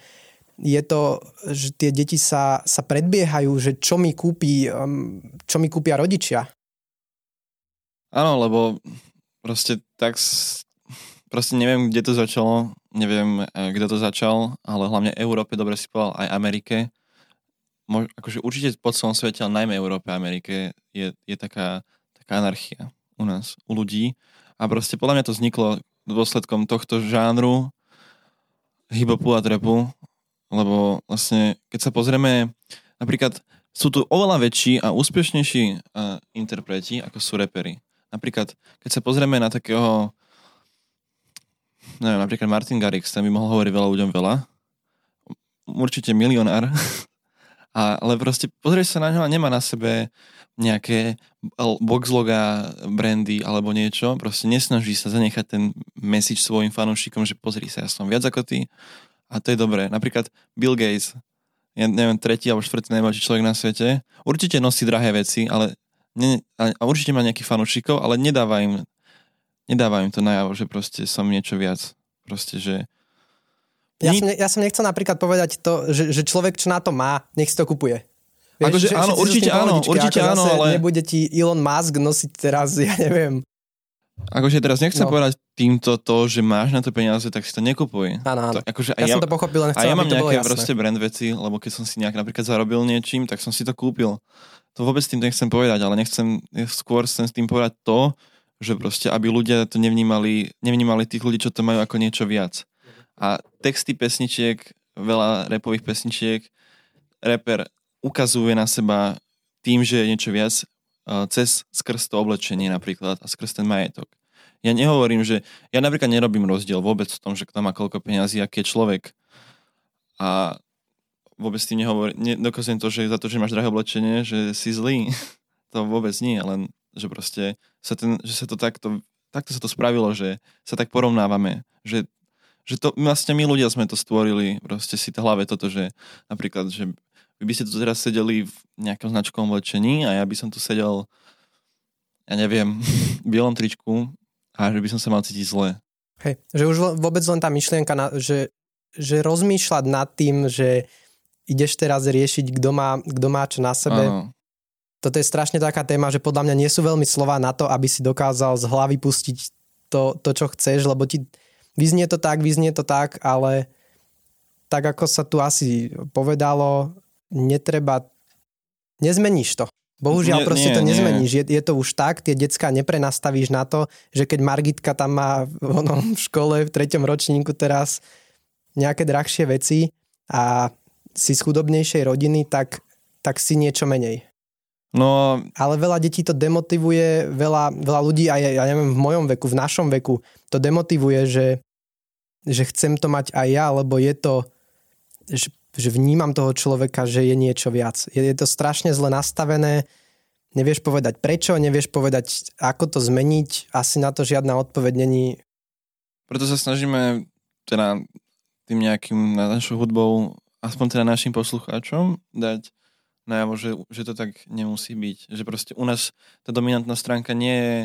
je to, že tie deti sa, sa predbiehajú, že čo mi, kúpi, um, čo mi kúpia rodičia. Áno, lebo proste tak proste neviem, kde to začalo, neviem, eh, kto to začal, ale hlavne Európe, dobre si povedal, aj Amerike. Mož, akože určite po celom svete, ale najmä Európe a Amerike je, je taká, taká anarchia u nás, u ľudí. A proste podľa mňa to vzniklo dôsledkom tohto žánru hip-hopu a trapu, lebo vlastne, keď sa pozrieme, napríklad sú tu oveľa väčší a úspešnejší uh, interpreti, ako sú repery. Napríklad, keď sa pozrieme na takého, neviem, napríklad Martin Garrix, ten by mohol hovoriť veľa ľuďom veľa. Určite milionár. [laughs] A, ale proste pozrieš sa na ňo a nemá na sebe nejaké boxloga, brandy alebo niečo. Proste nesnaží sa zanechať ten message svojim fanúšikom, že pozri sa, ja som viac ako ty. A to je dobré. Napríklad Bill Gates, ja neviem, tretí alebo štvrtý najbohatší človek na svete. Určite nosí drahé veci, ale ne, a určite má nejakých fanúšikov, ale nedáva im, nedáva im to najavo, že proste som niečo viac. Proste, že ja, som, ja som nechcel napríklad povedať to, že, že človek, čo na to má, nech si to kupuje. Vieš, akože áno, určite áno, určite ako áno, ale... Nebude ti Elon Musk nosiť teraz, [laughs] ja neviem. Akože teraz nechcem no. povedať týmto to, že máš na to peniaze, tak si to nekupuj. Áno, áno. To, akože ja, ja som to pochopil, len chcel, A ja mám nejaké proste brand veci, lebo keď som si nejak napríklad zarobil niečím, tak som si to kúpil. To vôbec tým nechcem povedať, ale nechcem, skôr chcem s tým povedať to, že proste, aby ľudia to nevnímali, nevnímali tých ľudí, čo to majú ako niečo viac. A texty pesničiek, veľa repových pesničiek, reper ukazuje na seba tým, že je niečo viac, cez skrz to oblečenie napríklad a skrz ten majetok. Ja nehovorím, že ja napríklad nerobím rozdiel vôbec v tom, že kto má koľko peniazí, aký je človek. A vôbec tým nehovorím, nedokazujem to, že za to, že máš drahé oblečenie, že si zlý. [laughs] to vôbec nie, len že proste sa, ten, že sa to takto, takto sa to spravilo, že sa tak porovnávame, že že to, vlastne my ľudia sme to stvorili, proste si to hlave toto, že napríklad, že vy by ste tu teraz sedeli v nejakom značkom oblečení a ja by som tu sedel, ja neviem, [laughs] v bielom tričku a že by som sa mal cítiť zle. Hej, že už vôbec len tá myšlienka, na, že, že rozmýšľať nad tým, že ideš teraz riešiť, kto má, kto má čo na sebe. Ano. Toto je strašne taká téma, že podľa mňa nie sú veľmi slova na to, aby si dokázal z hlavy pustiť to, to čo chceš, lebo ti Vyznie to tak, vyznie to tak, ale tak ako sa tu asi povedalo, netreba, nezmeníš to. Bohužiaľ, nie, proste nie, to nezmeníš. Je, je to už tak, tie decka neprenastavíš na to, že keď Margitka tam má ono, v škole v treťom ročníku teraz nejaké drahšie veci a si z chudobnejšej rodiny, tak, tak si niečo menej. No, ale veľa detí to demotivuje, veľa, veľa ľudí, aj ja neviem, v mojom veku, v našom veku, to demotivuje, že, že chcem to mať aj ja, lebo je to, že, že vnímam toho človeka, že je niečo viac. Je, je to strašne zle nastavené, nevieš povedať prečo, nevieš povedať, ako to zmeniť, asi na to žiadna odpoveď není. Preto sa snažíme teda tým nejakým našou hudbou, aspoň teda našim poslucháčom, dať najavo, že, že to tak nemusí byť. Že proste u nás tá dominantná stránka nie je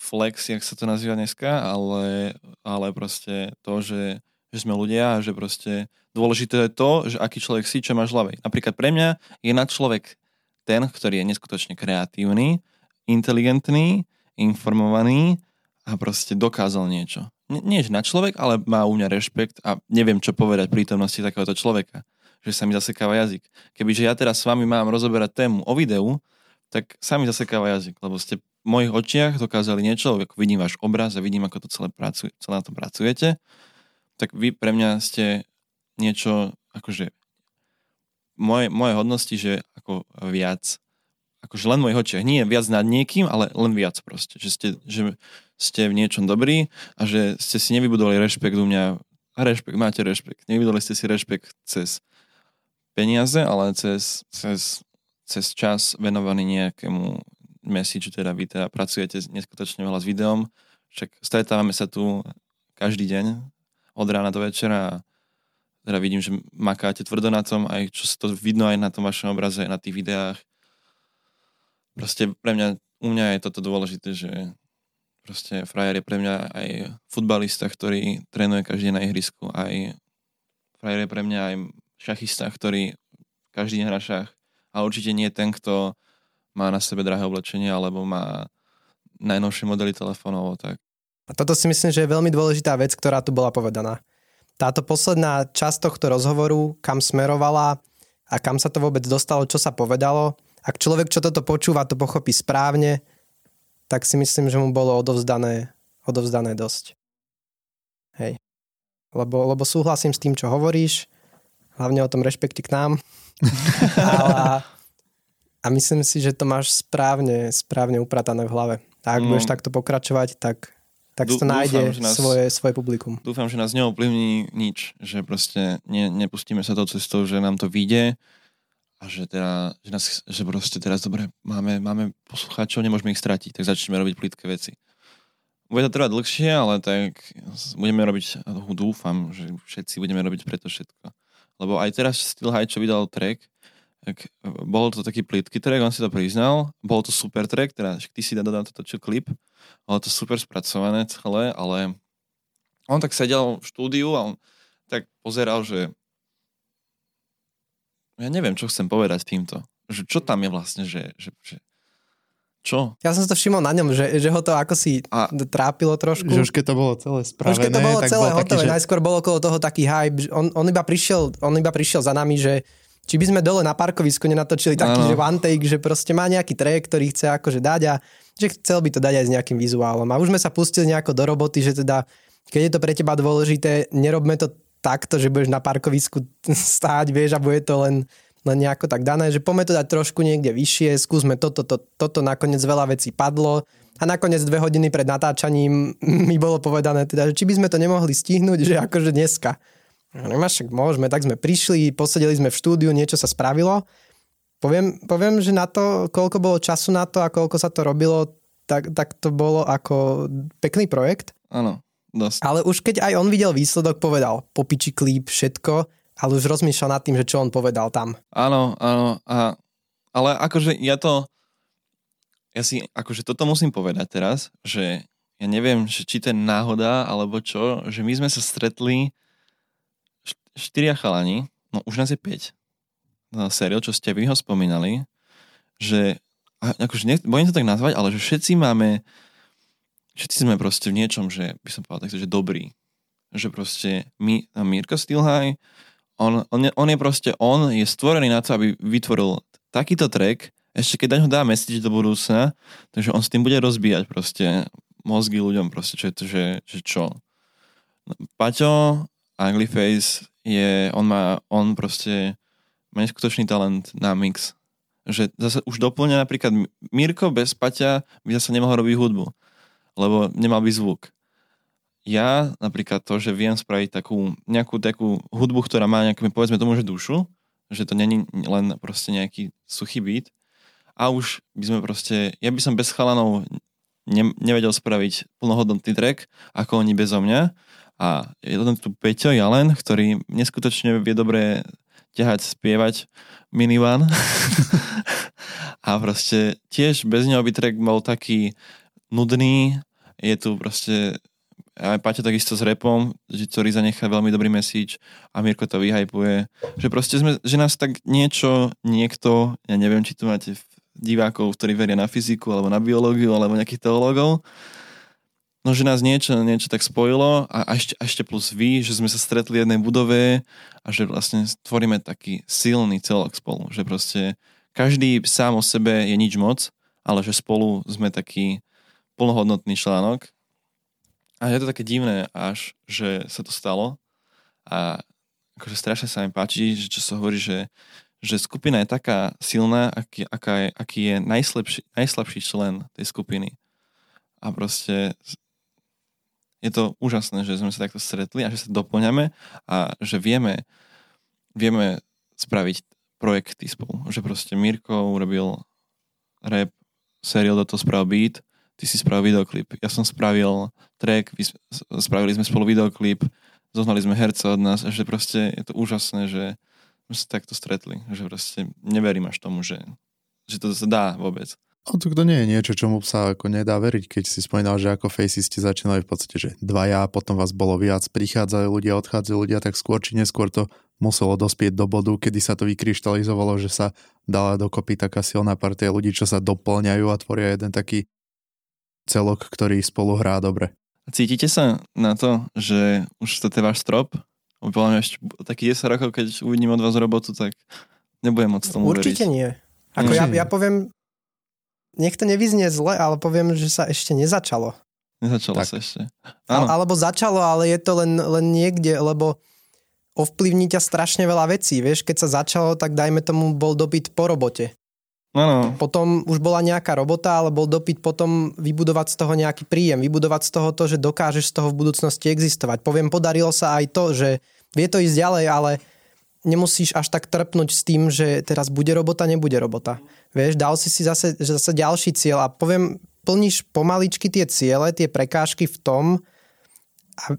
flex, jak sa to nazýva dneska, ale, ale proste to, že, že sme ľudia a že proste dôležité je to, že aký človek si, čo máš hlavej. Napríklad pre mňa je na človek ten, ktorý je neskutočne kreatívny, inteligentný, informovaný a proste dokázal niečo. Nie, nie na človek, ale má u mňa rešpekt a neviem, čo povedať prítomnosti takéhoto človeka že sa mi zasekáva jazyk. Kebyže ja teraz s vami mám rozoberať tému o videu, tak sa mi zasekáva jazyk, lebo ste v mojich očiach dokázali niečo, ako vidím váš obraz a vidím, ako to celé, pracuj, celé na tom pracujete, tak vy pre mňa ste niečo, akože moje, moje hodnosti, že ako viac, akože len mojich očiach, nie viac nad niekým, ale len viac proste, že ste, že ste v niečom dobrí a že ste si nevybudovali rešpekt u mňa, a rešpekt, máte rešpekt, nevybudovali ste si rešpekt cez peniaze, ale cez, cez, cez čas venovaný nejakému message, teda vy teda pracujete neskutočne veľa s videom, však stretávame sa tu každý deň od rána do večera a teda vidím, že makáte tvrdo na tom, aj čo sa to vidno aj na tom vašom obraze, na tých videách. Proste pre mňa, u mňa je toto dôležité, že proste frajer je pre mňa aj futbalista, ktorý trénuje každý na ihrisku, aj frajer je pre mňa aj šachista, ktorý každý deň hrá šach. A určite nie ten, kto má na sebe drahé oblečenie alebo má najnovšie modely telefónov. Tak. A toto si myslím, že je veľmi dôležitá vec, ktorá tu bola povedaná. Táto posledná časť tohto rozhovoru, kam smerovala a kam sa to vôbec dostalo, čo sa povedalo, ak človek, čo toto počúva, to pochopí správne, tak si myslím, že mu bolo odovzdané, odovzdané dosť. Hej. Lebo, lebo súhlasím s tým, čo hovoríš, hlavne o tom rešpekte k nám. [laughs] a, a myslím si, že to máš správne, správne upratané v hlave. A ak no. budeš takto pokračovať, tak tak to nájde nás, svoje, svoje publikum. Dúfam, že nás neovplyvní nič, že proste ne, nepustíme sa tou cestou, že nám to vyjde a že, teda, že, nás, že proste teraz dobre, máme, máme poslucháčov, nemôžeme ich stratiť, tak začneme robiť plítke veci. Bude to trvať dlhšie, ale tak budeme robiť, dúfam, že všetci budeme robiť preto všetko. Lebo aj teraz Steel High, čo vydal track, tak bol to taký plitky track, on si to priznal, bol to super track, teda ty si dodal to točil klip, bolo to super spracované celé, ale on tak sedel v štúdiu a on tak pozeral, že ja neviem, čo chcem povedať týmto. Že čo tam je vlastne, že, že, že čo? Ja som si to všimol na ňom, že, že ho to ako si a, trápilo trošku. Že už keď to bolo celé spravené. Už keď to bolo celé bol hotové, taký, že... najskôr bol okolo toho taký hype. On, on, iba prišiel, on iba prišiel za nami, že či by sme dole na parkovisku nenatočili taký, ano. že one take, že proste má nejaký track, ktorý chce akože dať a že chcel by to dať aj s nejakým vizuálom. A už sme sa pustili nejako do roboty, že teda, keď je to pre teba dôležité, nerobme to takto, že budeš na parkovisku [laughs] stáť, vieš, a bude to len, len nejako tak dané, že poďme to dať trošku niekde vyššie, skúsme toto, to, toto, nakoniec veľa vecí padlo a nakoniec dve hodiny pred natáčaním [laughs] mi bolo povedané, teda, že či by sme to nemohli stihnúť, že akože dneska. Nemáš, však môžeme, tak sme prišli, posedeli sme v štúdiu, niečo sa spravilo. Poviem, poviem, že na to, koľko bolo času na to a koľko sa to robilo, tak, tak to bolo ako pekný projekt. Áno, dosť. Ale už keď aj on videl výsledok, povedal popiči klíp, všetko, ale už rozmýšľal nad tým, že čo on povedal tam. Áno, áno. A, ale akože ja to, ja si akože toto musím povedať teraz, že ja neviem, že či to je náhoda, alebo čo, že my sme sa stretli štyria chalani, no už nás je 5, no, seriál, čo ste vy ho spomínali, že, akože nech, bojím to tak nazvať, ale že všetci máme, všetci sme proste v niečom, že by som povedal takto, že dobrý. Že proste my, Mirko Stilhaj, on, on, on je proste, on je stvorený na to, aby vytvoril takýto track, ešte keď ho dá message do budúcna, takže on s tým bude rozbíjať proste mozgy ľuďom proste, čo je to, že, že čo. Paťo, Angliface je, on má, on proste má neskutočný talent na mix. Že zase už doplňa napríklad Mirko bez Paťa by zase nemohol robiť hudbu, lebo nemal by zvuk. Ja napríklad to, že viem spraviť takú nejakú takú hudbu, ktorá má nejakú, povedzme tomu, že dušu, že to není len proste nejaký suchý beat, a už by sme proste, ja by som bez chalanov ne, nevedel spraviť plnohodnotný track, ako oni bezo mňa, a je to tu Peťo Jalen, ktorý neskutočne vie dobre ťahať, spievať minivan. [laughs] a proste tiež bez neho by track bol taký nudný. Je tu proste aj Paťo takisto s repom, ktorý zanechá veľmi dobrý message a Mirko to vyhypuje. Že proste sme, že nás tak niečo, niekto, ja neviem, či tu máte divákov, ktorí veria na fyziku, alebo na biológiu, alebo nejakých teológov, no, že nás niečo, niečo tak spojilo a, a, ešte, a ešte plus vy, že sme sa stretli v jednej budove a že vlastne tvoríme taký silný celok spolu, že proste každý sám o sebe je nič moc, ale že spolu sme taký plnohodnotný článok. A je to také divné až, že sa to stalo a akože strašne sa mi páči, že čo sa hovorí, že, že skupina je taká silná, aký, aká je, aký je najslabší, najslabší člen tej skupiny. A proste je to úžasné, že sme sa takto stretli a že sa doplňame a že vieme, vieme spraviť projekty spolu. Že proste Mirko urobil rap, seriál do toho spravil beat, ty si spravil videoklip. Ja som spravil track, spravili sme spolu videoklip, zohnali sme herca od nás a že proste je to úžasné, že sme sa takto stretli. Že proste neverím až tomu, že, že to sa dá vôbec. No to to nie je niečo, čomu sa ako nedá veriť, keď si spomínal, že ako Facey ste začínali v podstate, že dvaja, potom vás bolo viac, prichádzajú ľudia, odchádzajú ľudia, tak skôr či neskôr to muselo dospieť do bodu, kedy sa to vykryštalizovalo, že sa dala dokopy taká silná partia ľudí, čo sa doplňajú a tvoria jeden taký celok, ktorý spolu hrá dobre. Cítite sa na to, že už to je váš strop? Podľa mňa ešte taký 10 rokov, keď uvidím od vás robotu, tak nebudem moc tomu Určite veriť. nie. Ako ja, ja poviem, nech to nevyznie zle, ale poviem, že sa ešte nezačalo. Nezačalo Tak. sa ešte. Áno, alebo začalo, ale je to len, len niekde, lebo ovplyvní ťa strašne veľa vecí. Vieš, keď sa začalo, tak dajme tomu bol dopyt po robote. Áno, Potom už bola nejaká robota, ale bol dopyt potom vybudovať z toho nejaký príjem, vybudovať z toho to, že dokážeš z toho v budúcnosti existovať. Poviem, podarilo sa aj to, že vie to ísť ďalej, ale nemusíš až tak trpnúť s tým, že teraz bude robota, nebude robota. Vieš, dal si si zase, zase ďalší cieľ a poviem, plníš pomaličky tie ciele, tie prekážky v tom,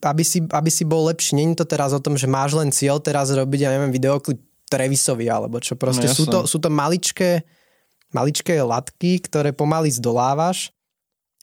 aby si, aby si bol lepší. Není to teraz o tom, že máš len cieľ teraz robiť, ja neviem, videoklip Trevisovi alebo čo. Proste No, sú, to, sú to maličké, maličké latky, ktoré pomaly zdolávaš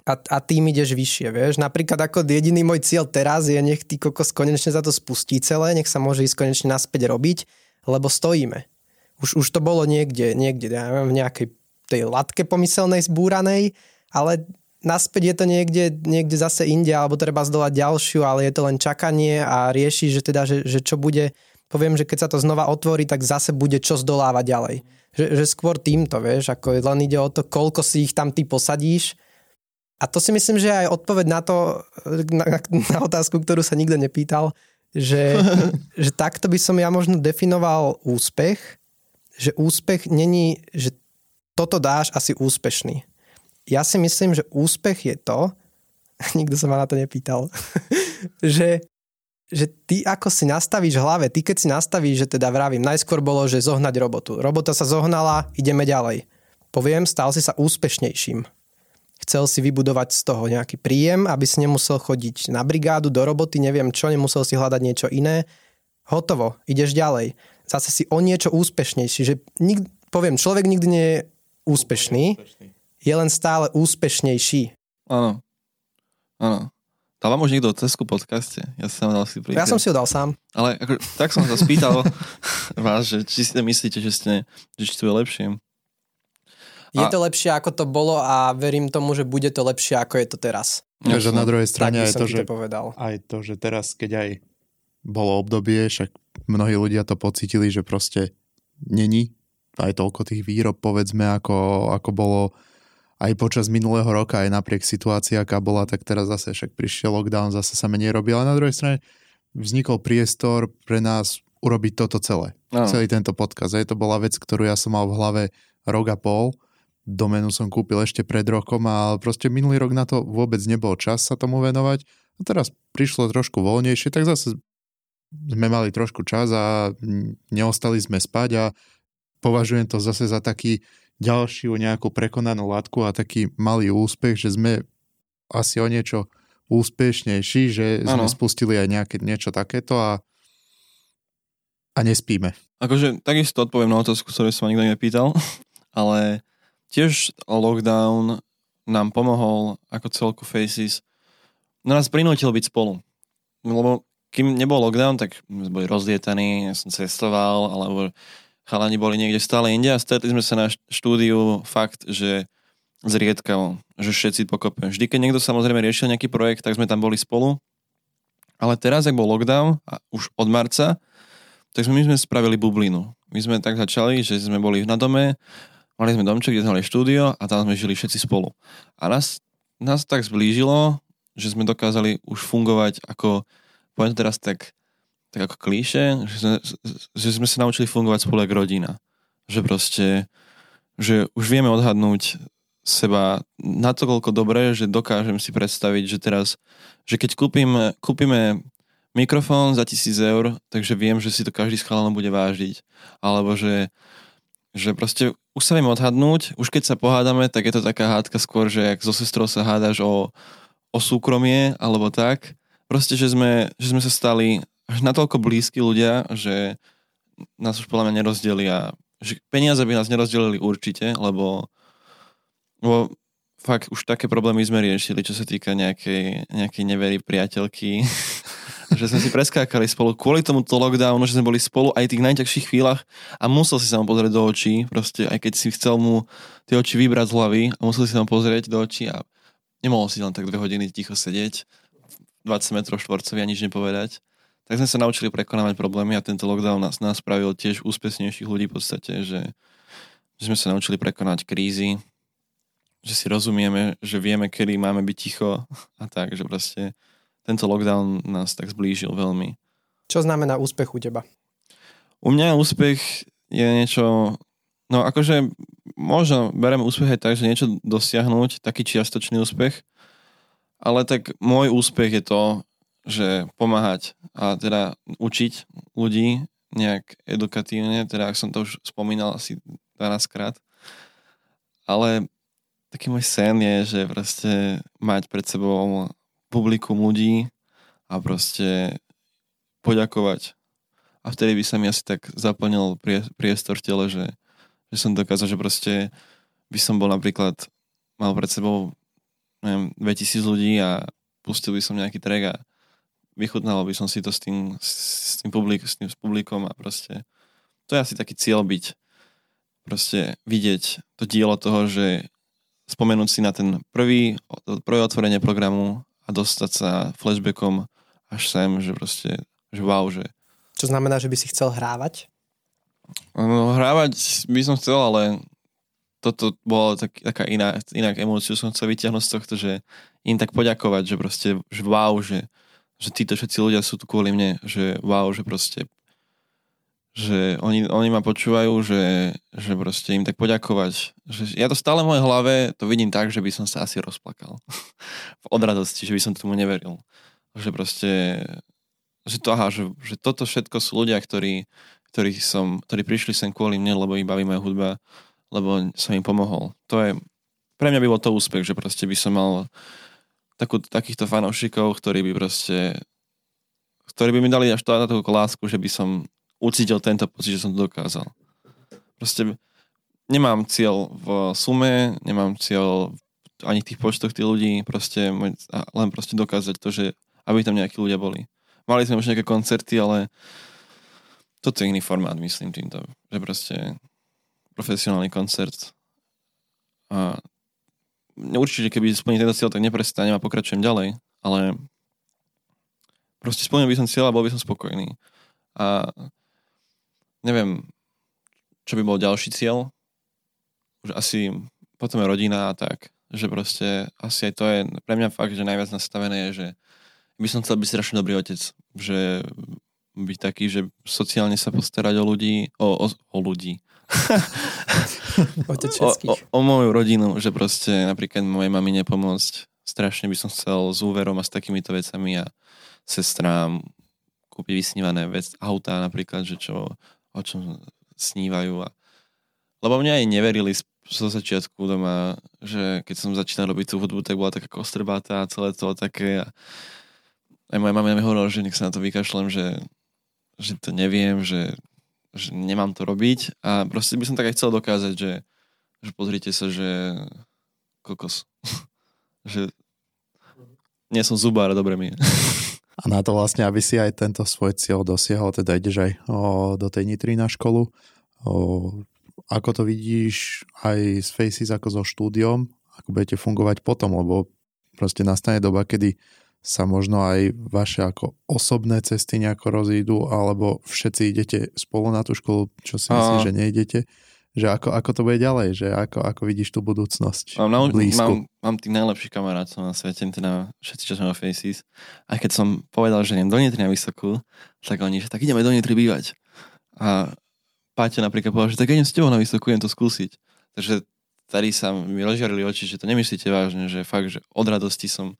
a, a tým ideš vyššie, vieš. Napríklad ako jediný môj cieľ teraz je, nech ty kokos konečne za to spustí celé, nech sa môže ísť konečne naspäť robiť, lebo stojíme. Už, už to bolo niekde, niekde, ja neviem, v nejakej tej latke pomyselnej zbúranej, ale naspäť je to niekde, niekde zase inde, alebo treba zdolať ďalšiu, ale je to len čakanie a rieši, že teda, že, že čo bude, poviem, že keď sa to znova otvorí, tak zase bude čo zdolávať ďalej. Že, že skôr týmto, vieš, ako len ide o to, koľko si ich tam ty posadíš. A to si myslím, že aj odpoveď na to, na, na otázku, ktorú sa nikto nepýtal, že, [laughs] že takto by som ja možno definoval úspech, že úspech není, že toto dáš asi úspešný. Ja si myslím, že úspech je to, [laughs] nikto sa ma na to nepýtal, [laughs] že, že ty ako si nastavíš v hlave, ty keď si nastavíš, že teda vravím, najskôr bolo, že zohnať robotu. Robota sa zohnala, ideme ďalej. Poviem, stal si sa úspešnejším. Chcel si vybudovať z toho nejaký príjem, aby si nemusel chodiť na brigádu, do roboty, neviem čo, nemusel si hľadať niečo iné. Hotovo, ideš ďalej. Zase si o niečo úspešnejší. Že nik, poviem, človek nikdy nie je úspešný, je len stále úspešnejší. áno. Áno. Dal vám už niekto Tesku podcaste? Ja som dal si príklad. Ja som si ho dal sám. Ale ako, tak som sa spýtal [laughs] vás, že či si myslíte, že, ste, že či to je lepšie. Je A- to lepšie, ako to bolo a verím tomu, že bude to lepšie, ako je to teraz. Takže na druhej strane by aj som to, že, povedal. aj to, že teraz, keď aj bolo obdobie, však mnohí ľudia to pocitili, že proste není aj toľko tých výrob, povedzme, ako, ako bolo aj počas minulého roka, aj napriek situácii, aká bola, tak teraz zase však prišiel lockdown, zase sa menej robí, ale na druhej strane vznikol priestor pre nás urobiť toto celé. Áno. Celý tento podcast. Aj to bola vec, ktorú ja som mal v hlave rok a pol. Domenu som kúpil ešte pred rokom a proste minulý rok na to vôbec nebol čas sa tomu venovať. A teraz prišlo trošku voľnejšie, tak zase sme mali trošku čas a neostali sme spať a považujem to zase za taký ďalšiu nejakú prekonanú látku a taký malý úspech, že sme asi o niečo úspešnejší, že sme Áno. spustili aj nejaké, niečo takéto a, a nespíme. Akože takisto odpoviem na otázku, ktorú som ma nikto nepýtal, [laughs] ale tiež lockdown nám pomohol ako celku Faces. No nás prinútil byť spolu. Lebo kým nebol lockdown, tak sme boli rozlietaní, ja som cestoval, alebo chalani boli niekde stále inde a stretli sme sa na štúdiu fakt, že zriedkavo, že všetci pokope. Vždy, keď niekto samozrejme riešil nejaký projekt, tak sme tam boli spolu. Ale teraz, ak bol lockdown, a už od marca, tak my sme spravili bublinu. My sme tak začali, že sme boli na dome, mali sme domček, kde sme mali štúdio a tam sme žili všetci spolu. A nás, nás tak zblížilo, že sme dokázali už fungovať ako, poviem to teraz tak, tak ako klíše, že sme, že sme sa naučili fungovať spolu ako rodina. Že proste, že už vieme odhadnúť seba natoľko dobre, že dokážem si predstaviť, že teraz, že keď kúpim, kúpime mikrofón za tisíc eur, takže viem, že si to každý chalanov bude vážiť. Alebo že, že proste už sa viem odhadnúť, už keď sa pohádame, tak je to taká hádka skôr, že jak so sestrou sa hádaš o, o súkromie, alebo tak. Proste, že sme, že sme sa stali až natoľko blízki ľudia, že nás už podľa mňa nerozdelia. Že peniaze by nás nerozdelili určite, lebo, lebo fakt už také problémy sme riešili, čo sa týka nejakej, nejakej nevery priateľky. [laughs] že sme si preskákali spolu kvôli tomuto lockdownu, že sme boli spolu aj v tých najťažších chvíľach a musel si sa mu pozrieť do očí, proste aj keď si chcel mu tie oči vybrať z hlavy a musel si sa mu pozrieť do očí a nemohol si len tak dve hodiny ticho sedieť. 20 metrov štvorcových a nič nepovedať. Tak sme sa naučili prekonávať problémy a tento lockdown nás, nás spravil tiež úspešnejších ľudí v podstate, že, že sme sa naučili prekonať krízy, že si rozumieme, že vieme, kedy máme byť ticho a tak, že proste tento lockdown nás tak zblížil veľmi. Čo znamená úspech u teba? U mňa úspech je niečo, no akože možno berem úspech aj tak, že niečo dosiahnuť, taký čiastočný úspech, ale tak môj úspech je to, že pomáhať a teda učiť ľudí nejak edukatívne, teda ak som to už spomínal asi 12 krát, ale taký môj sen je, že proste mať pred sebou publikum ľudí a proste poďakovať. A vtedy by sa mi asi tak zaplnil priestor v tele, že, že som dokázal, že proste by som bol napríklad, mal pred sebou neviem, 2000 ľudí a pustil by som nejaký track a vychutnal by som si to s tým, s tým, publik, s tým s publikom a proste to je asi taký cieľ byť proste vidieť to dielo toho, že spomenúť si na ten prvý, prvé otvorenie programu a dostať sa flashbackom až sem, že proste, že wow, že čo znamená, že by si chcel hrávať? No, hrávať by som chcel, ale toto bola tak, taká iná, inak emóciu som chcel vyťahnuť z tohto, že im tak poďakovať, že proste, že wow, že, že títo všetci ľudia sú tu kvôli mne, že wow, že proste že oni, oni ma počúvajú, že, že proste im tak poďakovať. Že ja to stále v mojej hlave to vidím tak, že by som sa asi rozplakal. [laughs] Od radosti, že by som tomu neveril. Že proste že to, aha, že, že toto všetko sú ľudia, ktorí, ktorí, som, ktorí prišli sem kvôli mne, lebo ich baví moja hudba, lebo som im pomohol. To je, pre mňa by bol to úspech, že proste by som mal takú, takýchto fanoušikov, ktorí by proste, ktorí by mi dali až to na takú lásku, že by som ucítil tento pocit, že som to dokázal. Proste nemám cieľ v sume, nemám cieľ ani v tých počtoch tých ľudí, proste len proste dokázať to, že aby tam nejakí ľudia boli. Mali sme už nejaké koncerty, ale toto je iný formát, myslím týmto. Že proste profesionálny koncert. A určite, keby splním tento cieľ, tak neprestanem a pokračujem ďalej. Ale proste splnil by som cieľ a bol by som spokojný. A neviem, čo by bol ďalší cieľ. Už asi potom je rodina a tak. Že proste asi aj to je pre mňa fakt, že najviac nastavené je, že by som chcel byť strašne dobrý otec, že byť taký, že sociálne sa postarať o ľudí, o, o, o ľudí. [laughs] [laughs] Otec o, o, o moju rodinu, že proste napríklad mojej mami nepomôcť. Strašne by som chcel s úverom a s takýmito vecami a sestrám kúpiť vysnívané vec, autá napríklad, že čo, o čom snívajú. A... Lebo mňa aj neverili zo začiatku doma, že keď som začínal robiť tú hudbu, tak bola taká kostrbátá a celé to také a aj moja mama mi hovorila, že nech sa na to vykašlem, že, že to neviem, že, že nemám to robiť a proste by som tak aj chcel dokázať, že, že pozrite sa, že kokos. [laughs] že nie som zubár, dobre mi. A na to vlastne, aby si aj tento svoj cieľ dosiahol, teda ideš aj o, do tej Nitry na školu. O, ako to vidíš aj z Faces ako so štúdiom, ako budete fungovať potom, lebo proste nastane doba, kedy sa možno aj vaše ako osobné cesty nejako rozídu, alebo všetci idete spolu na tú školu, čo si myslíš, že nejdete? Že ako, ako to bude ďalej? Že ako, ako vidíš tú budúcnosť? Mám, na, mám, mám tých najlepších kamarátov na svete, teda všetci, čo sme na Faces. Aj keď som povedal, že idem do Nitry na vysokú, tak oni, že tak ideme do Nitry bývať. A Páťa napríklad povedal, že tak idem s tebou na vysokú, idem to skúsiť. Takže tady sa mi rozžiarili oči, že to nemyslíte vážne, že fakt, že od radosti som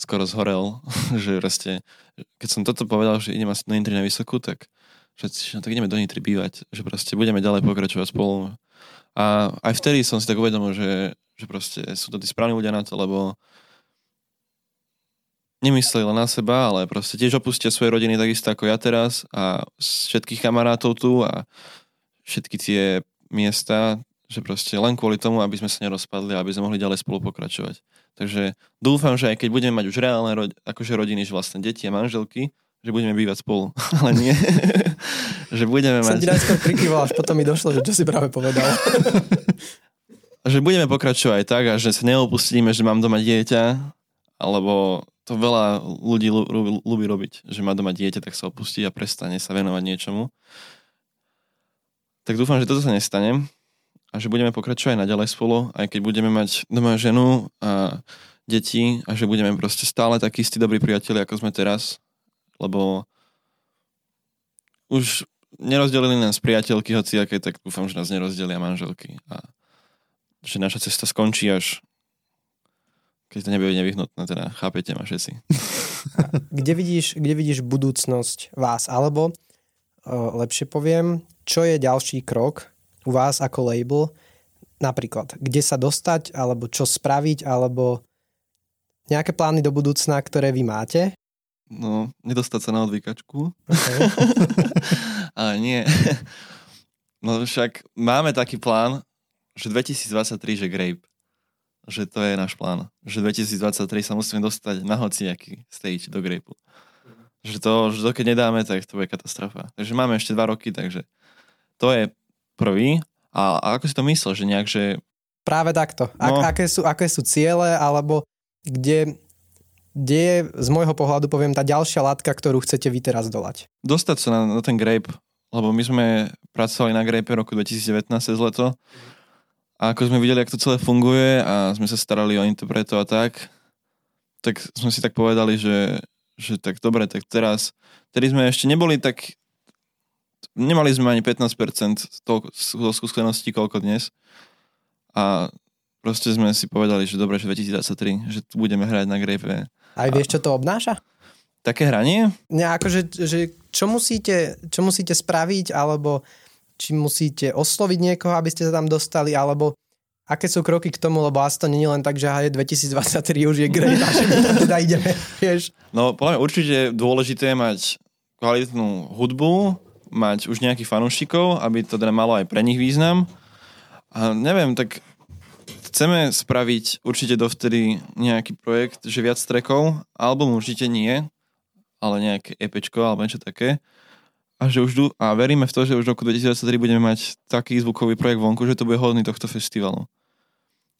skoro zhorel, [laughs] že proste, keď som toto povedal, že idem asi do Nitry na vysokú, tak všetci, no tak ideme do Nitry bývať, že proste budeme ďalej pokračovať spolu. A aj vtedy som si tak uvedomil, že, že proste sú to tí správni ľudia na to, lebo nemysleli len na seba, ale proste tiež opustia svoje rodiny takisto ako ja teraz a všetkých kamarátov tu a všetky tie miesta, že proste len kvôli tomu, aby sme sa nerozpadli a aby sme mohli ďalej spolu pokračovať. Takže dúfam, že aj keď budeme mať už reálne ro- akože rodiny, že vlastne deti a manželky, že budeme bývať spolu. [laughs] Ale nie. [laughs] že budeme mať... Som ti najskôr prikýval, až potom mi došlo, že čo si práve povedal. [laughs] že budeme pokračovať tak a že sa neopustíme, že mám doma dieťa, alebo to veľa ľudí ľúbi robiť, že má doma dieťa, tak sa opustí a prestane sa venovať niečomu. Tak dúfam, že toto sa nestane a že budeme pokračovať naďalej spolu, aj keď budeme mať doma ženu a deti a že budeme proste stále takí istí dobrí priatelia, ako sme teraz, lebo už nerozdelili nás priateľky, hoci aké, tak dúfam, že nás nerozdelia manželky a že naša cesta skončí až keď to nebude nevyhnutné, teda chápete ma všetci. [laughs] kde, vidíš, kde vidíš budúcnosť vás? Alebo, uh, lepšie poviem, čo je ďalší krok u vás ako label? Napríklad, kde sa dostať, alebo čo spraviť, alebo nejaké plány do budúcna, ktoré vy máte? No, nedostať sa na odvykačku. Okay. [laughs] Ale nie. No však máme taký plán, že 2023, že Grape že to je náš plán. Že 2023 sa musíme dostať na hociaký stage do Grape. Že to, že to keď nedáme, tak to bude katastrofa. Takže máme ešte dva roky, takže to je prvý. A, a ako si to myslel, že nejak, že... Práve takto. No. Ak, aké, sú, aké sú ciele, alebo kde, kde je z môjho pohľadu, poviem, tá ďalšia látka, ktorú chcete vy teraz dolať? Dostať sa na, na ten Grape, lebo my sme pracovali na Grape roku 2019 cez leto. A ako sme videli, ako to celé funguje a sme sa starali o interpretov a tak, tak sme si tak povedali, že, že tak dobre, tak teraz, tedy sme ešte neboli tak, nemali sme ani 15% toľko skúseností, koľko dnes. A proste sme si povedali, že dobre, že 2023, že budeme hrať na Grape. A vieš, čo to obnáša? Také hranie? Nie, akože, že čo, musíte, čo musíte spraviť, alebo či musíte osloviť niekoho, aby ste sa tam dostali, alebo aké sú kroky k tomu, lebo asi to nie je len tak, že je 2023 už je a že tam teda ideme, [laughs] vieš. No, podľa mňa určite dôležité je mať kvalitnú hudbu, mať už nejakých fanúšikov, aby to teda malo aj pre nich význam. A neviem, tak chceme spraviť určite dovtedy nejaký projekt, že viac trackov, album určite nie, ale nejaké EPčko alebo niečo také a, že už, a veríme v to, že už v roku 2023 budeme mať taký zvukový projekt vonku, že to bude hodný tohto festivalu.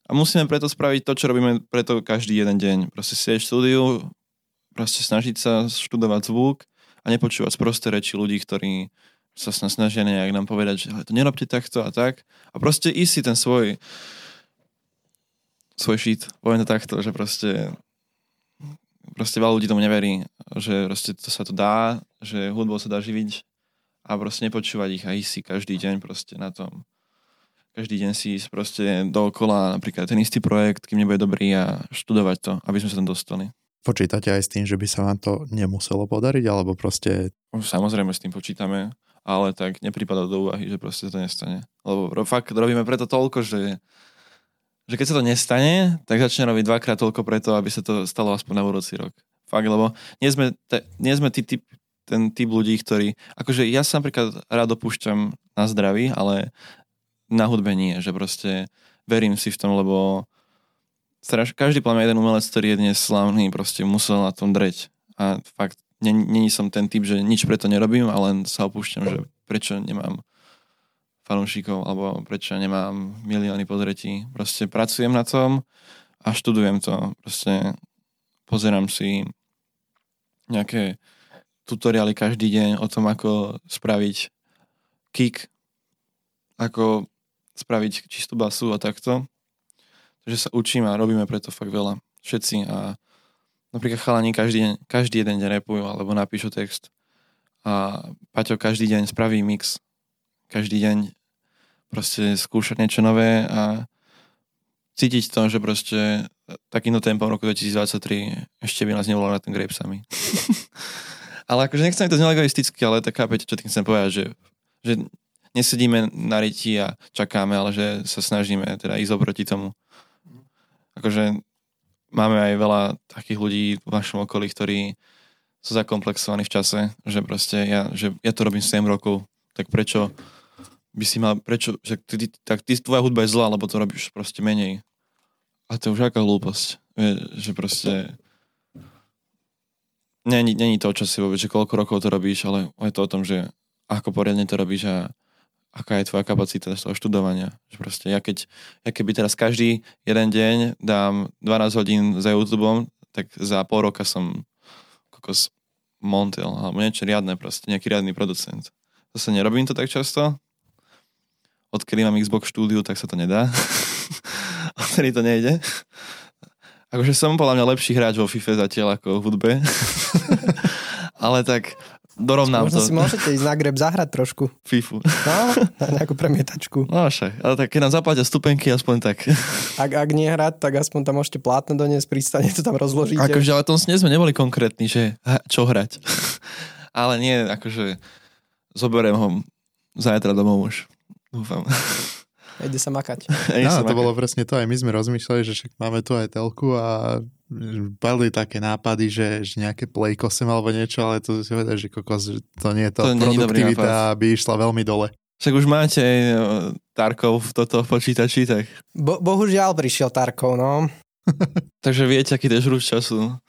A musíme preto spraviť to, čo robíme preto každý jeden deň. Proste sedieť v štúdiu, proste snažiť sa študovať zvuk a nepočúvať prosté reči ľudí, ktorí sa snažia nejak nám povedať, že to nerobte takto a tak. A proste ísť si ten svoj svoj šít, poviem to takto, že proste proste veľa ľudí tomu neverí, že proste to sa to dá, že hudbou sa dá živiť a proste nepočúvať ich a ísť si každý deň proste na tom. Každý deň si ísť proste dookola napríklad ten istý projekt, kým nebude dobrý a študovať to, aby sme sa tam dostali. Počítate aj s tým, že by sa vám to nemuselo podariť, alebo proste... Samozrejme s tým počítame, ale tak nepripada do úvahy, že proste to nestane. Lebo fakt robíme preto toľko, že, že keď sa to nestane, tak začne robiť dvakrát toľko preto, aby sa to stalo aspoň na budúci rok. Fakt, lebo nie sme, te, nie sme tí typ, ten typ ľudí, ktorí... Akože ja sa napríklad rád opúšťam na zdraví, ale na hudbe nie, že proste verím si v tom, lebo straš, každý plán jeden umelec, ktorý je dnes slavný, proste musel na tom dreť. A fakt, není som ten typ, že nič preto nerobím, ale len sa opúšťam, že prečo nemám fanúšikov, alebo prečo nemám milióny pozretí. Proste pracujem na tom a študujem to. Proste pozerám si nejaké tutoriály každý deň o tom, ako spraviť kick, ako spraviť čistú basu a takto. Takže sa učím a robíme preto fakt veľa. Všetci a napríklad chalani každý, deň, každý jeden deň repujú alebo napíšu text a Paťo každý deň spraví mix. Každý deň proste skúšať niečo nové a cítiť to, že proste takýmto tempom roku 2023 ešte by nás nebolo na ten grape sami. [laughs] Ale akože nechcem to znelo egoisticky, ale tak chápete, čo tým chcem povedať, že, že nesedíme na riti a čakáme, ale že sa snažíme teda ísť oproti tomu. Akože máme aj veľa takých ľudí v vašom okolí, ktorí sú zakomplexovaní v čase, že proste ja, že ja to robím 7 rokov, tak prečo by si mal, prečo, že ty, tak ty, tvoja hudba je zlá, lebo to robíš proste menej. A to je už aká hlúposť, že proste Není, není to o čase vôbec, že koľko rokov to robíš, ale je to o tom, že ako poriadne to robíš a aká je tvoja kapacita z toho študovania. Že proste ja, keď, ja keby teraz každý jeden deň dám 12 hodín za YouTube, tak za pol roka som kokos Montel, alebo niečo riadne proste, nejaký riadny producent. Zase nerobím to tak často. Odkedy mám Xbox štúdiu, tak sa to nedá. [laughs] Odkedy to nejde. Akože som podľa mňa lepší hráč vo FIFA zatiaľ ako v hudbe. [laughs] Ale tak dorovnám Možno to. si môžete ísť na greb zahrať trošku. FIFU. No, na nejakú premietačku. No však, ale tak keď nám zaplatia stupenky, aspoň tak. Ak, ak nie hrať, tak aspoň tam môžete plátno doniesť, pristane to tam rozložíte. Akože, ale tom nie sme neboli konkrétni, že čo hrať. ale nie, akože zoberiem ho zajtra domov už. Dúfam. Ide sa makať. [laughs] No, som to ako- bolo presne to, aj my sme rozmýšľali, že však máme tu aj telku a boli také nápady, že, že nejaké Play 8 alebo niečo, ale to si povedal, že kokos, že to nie je to, To produktivita by išla veľmi dole. Však už máte aj e, Tarkov v toto v počítači, tak. Bo, bohužiaľ prišiel Tarkov, no. [laughs] Takže viete, aký to je času.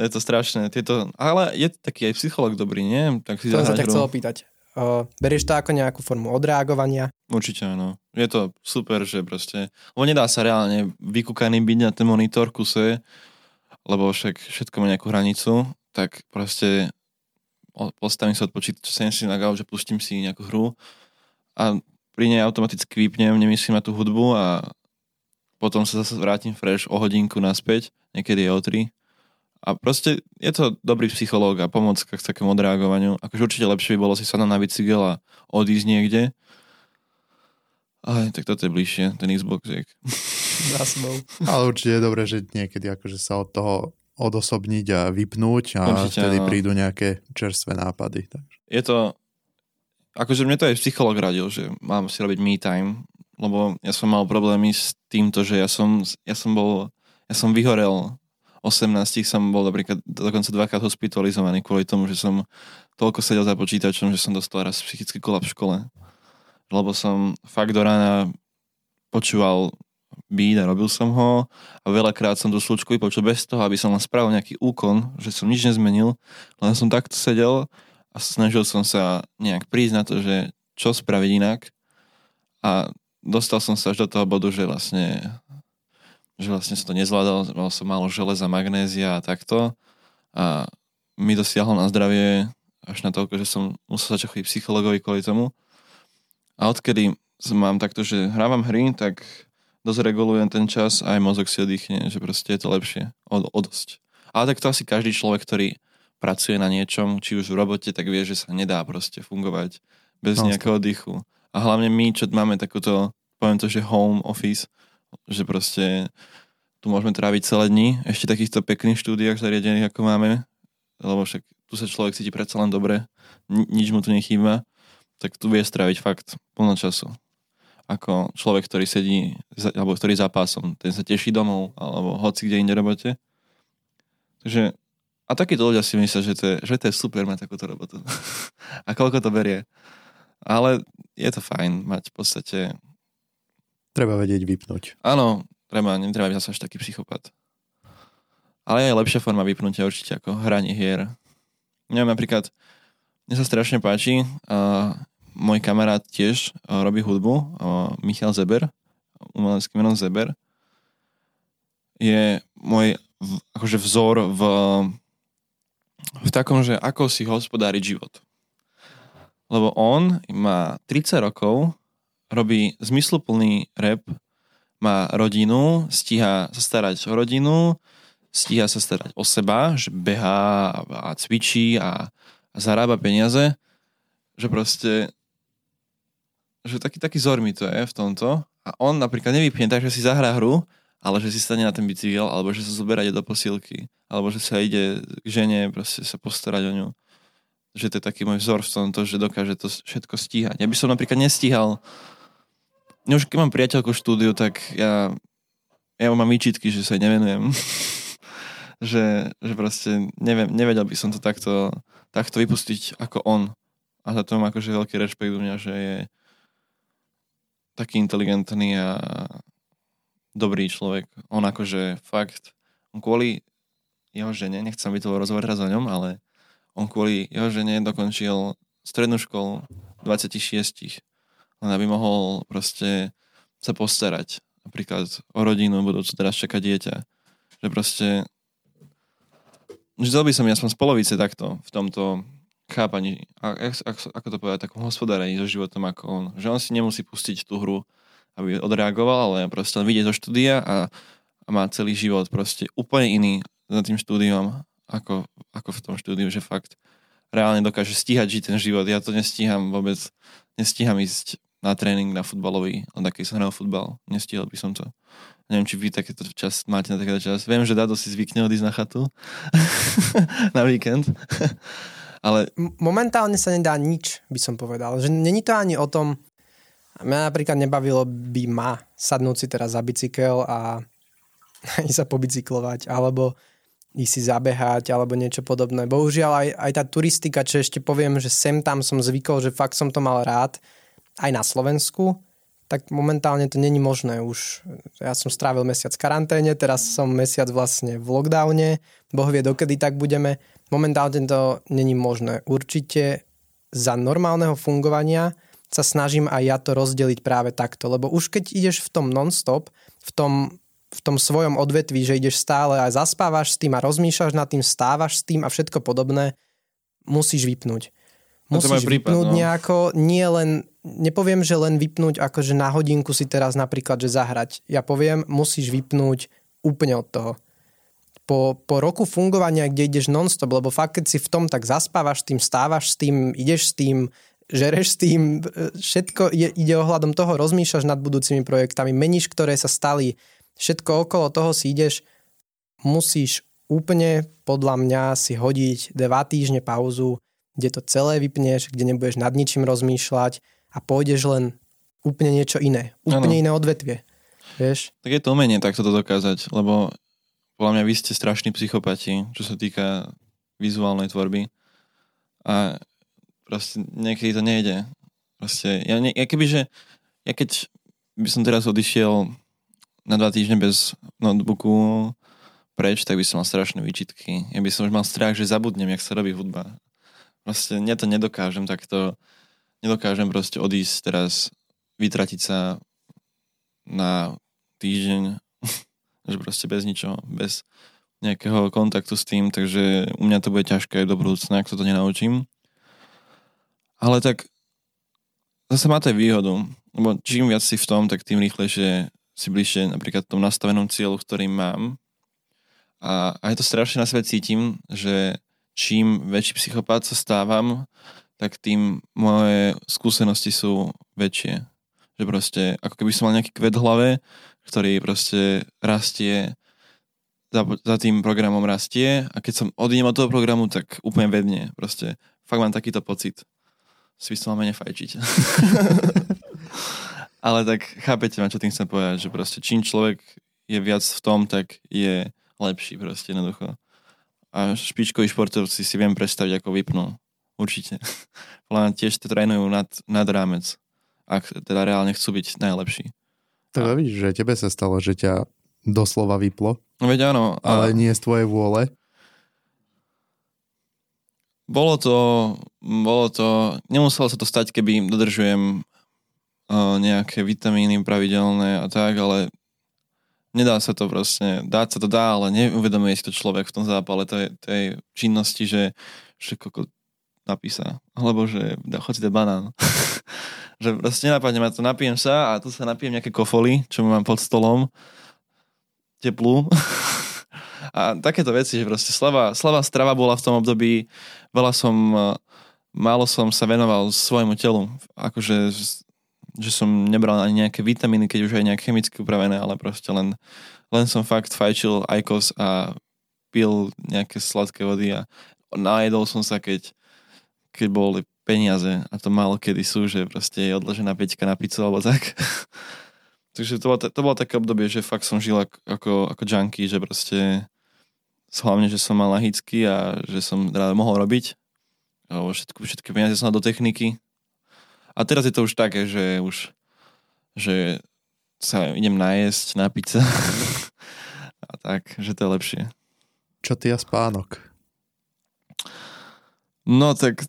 Je to strašné. Tieto, ale je taký aj psycholog dobrý, nie? Tak si To som sa ťa chcel opýtať. Uh, berieš to ako nejakú formu odreagovania? Určite áno. Je to super, že proste... Lebo nedá sa reálne vykúkaný byť na ten monitor kuse, lebo však všetko má nejakú hranicu, tak proste postavím sa od počítača, sem si na gauč, že pustím si nejakú hru a pri nej automaticky vypnem, nemyslím na tú hudbu a potom sa zase vrátim fresh o hodinku naspäť, niekedy je o tri. A proste je to dobrý psychológ a pomocka k takému odreagovaniu. Akože určite lepšie by bolo si sadnúť na bicykel a odísť niekde, ale tak toto je bližšie, ten Xbox. [laughs] Ale určite je dobré, že niekedy akože sa od toho odosobniť a vypnúť a Určite, vtedy áno. prídu nejaké čerstvé nápady. Takže. Je to, akože mne to aj psycholog radil, že mám si robiť me time, lebo ja som mal problémy s týmto, že ja som, ja som bol, ja som vyhorel 18 som bol napríklad dokonca dvakrát hospitalizovaný kvôli tomu, že som toľko sedel za počítačom, že som dostal raz psychický kolaps v škole. Lebo som fakt do rána počúval beat a robil som ho a veľakrát som tú slučku vypočul bez toho, aby som len spravil nejaký úkon, že som nič nezmenil, len som takto sedel a snažil som sa nejak prísť na to, že čo spraviť inak a dostal som sa až do toho bodu, že vlastne že vlastne som to nezvládal, mal som málo železa, magnézia a takto a mi dosiahlo na zdravie až na toľko, že som musel začať chodiť psychologovi kvôli tomu a odkedy mám takto, že hrávam hry, tak dosť regulujem ten čas a aj mozog si oddychne, že proste je to lepšie, o, o dosť. Ale tak to asi každý človek, ktorý pracuje na niečom, či už v robote, tak vie, že sa nedá proste fungovať bez No, nejakého oddychu. A hlavne my, čo máme takúto, poviem to, že home office, že proste tu môžeme tráviť celé dni, ešte takýchto pekných štúdiách zariadených, ako máme, lebo však tu sa človek cíti predsa len dobre, ni- nič mu tu nechýba, tak tu vie stráviť fakt plno času. Ako človek, ktorý sedí, alebo ktorý za pásom, ten sa teší domov, alebo hoci kde inde robote. Takže a takíto ľudia si myslia, že to je, že to je super mať takúto robotu. [laughs] a koľko to berie. Ale je to fajn mať v podstate... Treba vedieť vypnúť. Áno, treba, netreba byť zase až taký psychopat. Ale je lepšia forma vypnutia určite ako hranie hier. Neviem, napríklad, mne sa strašne páči, a môj kamarát tiež a, robí hudbu, a, Michal Zeber, umelecký menom Zeber, je môj v- akože vzor v, v takom, že ako si hospodáriť život. Lebo on má 30 rokov, robí zmysluplný rap, má rodinu, stíha sa starať o rodinu, stíha sa starať o seba, že behá a, cvičí a, zarába peniaze, že proste že taký, taký vzor mi to je v tomto a on napríklad nevypne tak, že si zahrá hru, ale že si stane na ten bicykel, alebo že sa zoberá do posilky, alebo že sa ide k žene, proste sa postarať o ňu. Že to je taký môj vzor v tomto, že dokáže to všetko stíhať. Ja by som napríklad nestíhal No už keď mám priateľku štúdiu, tak ja, ja mám výčitky, že sa nevenujem. [laughs] že, že proste neviem, nevedel by som to takto, takto vypustiť ako on. A za to mám akože veľký rešpekt u mňa, že je taký inteligentný a dobrý človek. On akože fakt, on kvôli jeho žene, nechcem byť rozhovor teraz o ňom, ale on kvôli jeho žene dokončil strednú školu 26 len aby mohol proste sa postarať napríklad o rodinu, budúcu teraz čakať dieťa. Že proste Chcel by som aspoň z polovice takto v tomto chápaní, ako, to povedať, takom hospodárení so životom ako on. Že on si nemusí pustiť tú hru, aby odreagoval, ale proste on vyjde do štúdia a, a má celý život proste úplne iný za tým štúdiom, ako, ako v tom štúdiu, že fakt reálne dokáže stíhať žiť ten život. Ja to nestíham vôbec, nestíham ísť na tréning na futbalový, len taký som hral futbal. Nestíhal by som to. Neviem, či vy takéto čas máte na takéto čas. Viem, že Dado si zvykne odísť na chatu [laughs] na víkend. [laughs] Ale... Momentálne sa nedá nič, by som povedal. Že není to ani o tom, mňa napríklad nebavilo by ma sadnúť si teraz za bicykel a [laughs] ísť sa pobicyklovať, alebo ísť si zabehať, alebo niečo podobné. Bohužiaľ aj, aj tá turistika, čo ešte poviem, že sem tam som zvykol, že fakt som to mal rád, aj na Slovensku, tak momentálne to není možné už. Ja som strávil mesiac v karanténe, teraz som mesiac vlastne v lockdowne, Boh vie, dokedy tak budeme. Momentálne to není možné. Určite za normálneho fungovania sa snažím aj ja to rozdeliť práve takto, lebo už keď ideš v tom non-stop, v tom, v tom svojom odvetví, že ideš stále a zaspávaš s tým a rozmýšľaš nad tým, stávaš s tým a všetko podobné, musíš vypnúť. Musíš prípad, vypnúť no. nejako, nie len, nepoviem, že len vypnúť akože na hodinku si teraz napríklad, že zahrať. Ja poviem, musíš vypnúť úplne od toho. Po, po roku fungovania, kde ideš non-stop, lebo fakt, keď si v tom, tak zaspávaš s tým, stávaš s tým, ideš s tým, žereš s tým, všetko je, ide ohľadom toho, rozmýšľaš nad budúcimi projektami, meníš, ktoré sa stali, všetko okolo toho si ideš, musíš úplne podľa mňa si hodiť dva týždne pauzu, kde to celé vypneš, kde nebudeš nad ničím rozmýšľať a pôjdeš len úplne niečo iné. Úplne ano. iné odvetvie. Vieš? Tak je to umenie takto to dokázať, lebo podľa mňa vy ste strašní psychopati, čo sa týka vizuálnej tvorby. A proste niekedy to nejde. Proste, ja, ne, ja keby, že ja keď by som teraz odišiel na dva týždne bez notebooku preč, tak by som mal strašné výčitky. Ja by som už mal strach, že zabudnem, jak sa robí hudba. Vlastne ja to nedokážem takto, nedokážem proste odísť teraz, vytratiť sa na týždeň, [laughs] že proste bez ničoho, bez nejakého kontaktu s tým, takže u mňa to bude ťažké do budúcna, ak sa to nenaučím. Ale tak zase má to aj výhodu, lebo čím viac si v tom, tak tým rýchlejšie si bližšie napríklad tom nastavenom cieľu, ktorý mám. A, a je to strašne na sebe cítim, že čím väčší psychopát sa stávam, tak tým moje skúsenosti sú väčšie. Že proste, ako keby som mal nejaký kvet hlave, ktorý proste rastie, za, za tým programom rastie a keď som odídem od toho programu, tak úplne vedne. Proste fakt mám takýto pocit. Si by menej fajčiť. [laughs] Ale tak chápete ma, čo tým chcem povedať, že proste čím človek je viac v tom, tak je lepší proste jednoducho a špičkoví športovci si viem predstaviť, ako vypnú. Určite. [laughs] Len tiež to trénujú nad, nad rámec, ak teda reálne chcú byť najlepší. To a... víš, že tebe sa stalo, že ťa doslova vyplo. No veď áno. A... Ale nie z tvojej vôle. Bolo to, bolo to, nemuselo sa to stať, keby dodržujem uh, nejaké vitamíny pravidelné a tak, ale nedá sa to proste, dať sa to dá, ale neuvedomuje si to človek v tom zápale tej, tej činnosti, že, že koko napísa, alebo že dá chod si banán. [laughs] že proste nenapadne ma to, napijem sa a tu sa napijem nejaké kofoly, čo mám pod stolom, teplú. [laughs] a takéto veci, že proste slava, slava strava bola v tom období, veľa som, málo som sa venoval svojmu telu, akože že som nebral ani nejaké vitamíny, keď už aj nejak chemicky upravené, ale proste len, len som fakt fajčil ajkos a pil nejaké sladké vody a najedol som sa, keď, keď boli peniaze a to málo kedy sú, že proste je odložená peťka na pizzu alebo tak. [laughs] Takže to bolo, to bolo také obdobie, že fakt som žil ako, ako, ako junkie, že proste hlavne, že som mal nahycky a že som teda mohol robiť. Všetky, všetky peniaze som do techniky, a teraz je to už také, že už že sa idem najesť, napiť sa [laughs] a tak, že to je lepšie. Čo ty a spánok? No tak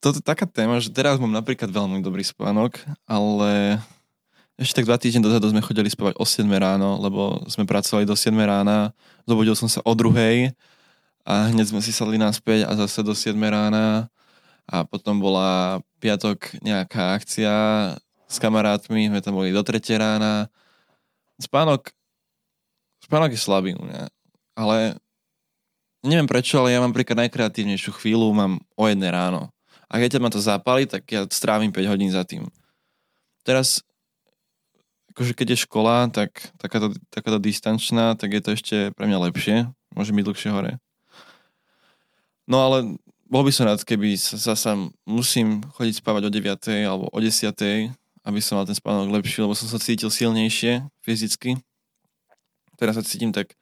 toto je taká téma, že teraz mám napríklad veľmi dobrý spánok, ale ešte tak dva týždne dozadu sme chodili spávať o 7 ráno, lebo sme pracovali do 7 rána, zobudil som sa o druhej a a hneď sme si sadli naspäť a zase do 7 rána a potom bola piatok nejaká akcia s kamarátmi, sme tam boli do 3 rána. Spánok, spánok je slabý u mňa, ale neviem prečo, ale ja mám príklad najkreatívnejšiu chvíľu, mám o jedné ráno. A keď ma to zapali, tak ja strávim 5 hodín za tým. Teraz, akože keď je škola, tak takáto, takáto distančná, tak je to ešte pre mňa lepšie. Môže byť dlhšie hore. No ale bol by som rád, keby sa zasa musím chodiť spávať o 9. alebo o 10. aby som mal ten spánok lepší, lebo som sa cítil silnejšie fyzicky. Teraz sa cítim tak,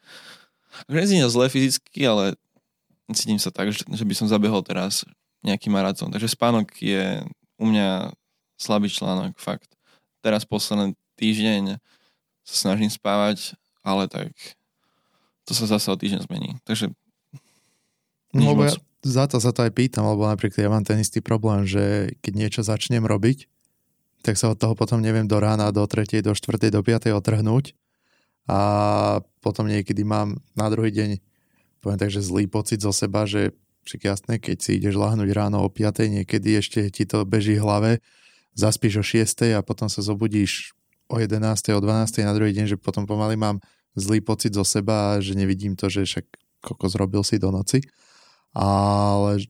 nezním zle fyzicky, ale cítim sa tak, že, že by som zabehol teraz nejaký maratón. Takže spánok je u mňa slabý článok, fakt. Teraz posledný týždeň sa snažím spávať, ale tak to sa zase o týždeň zmení. Takže No, ja za to sa to aj pýtam, lebo napríklad ja mám ten istý problém, že keď niečo začnem robiť, tak sa od toho potom neviem do rána, do 3., do 4., do 5. otrhnúť a potom niekedy mám na druhý deň poviem tak, že zlý pocit zo seba, že však jasné, keď si ideš lahnúť ráno o 5, niekedy ešte ti to beží v hlave, zaspíš o 6 a potom sa zobudíš o 11, o 12 na druhý deň, že potom pomaly mám zlý pocit zo seba že nevidím to, že však kokos zrobil si do noci. Ale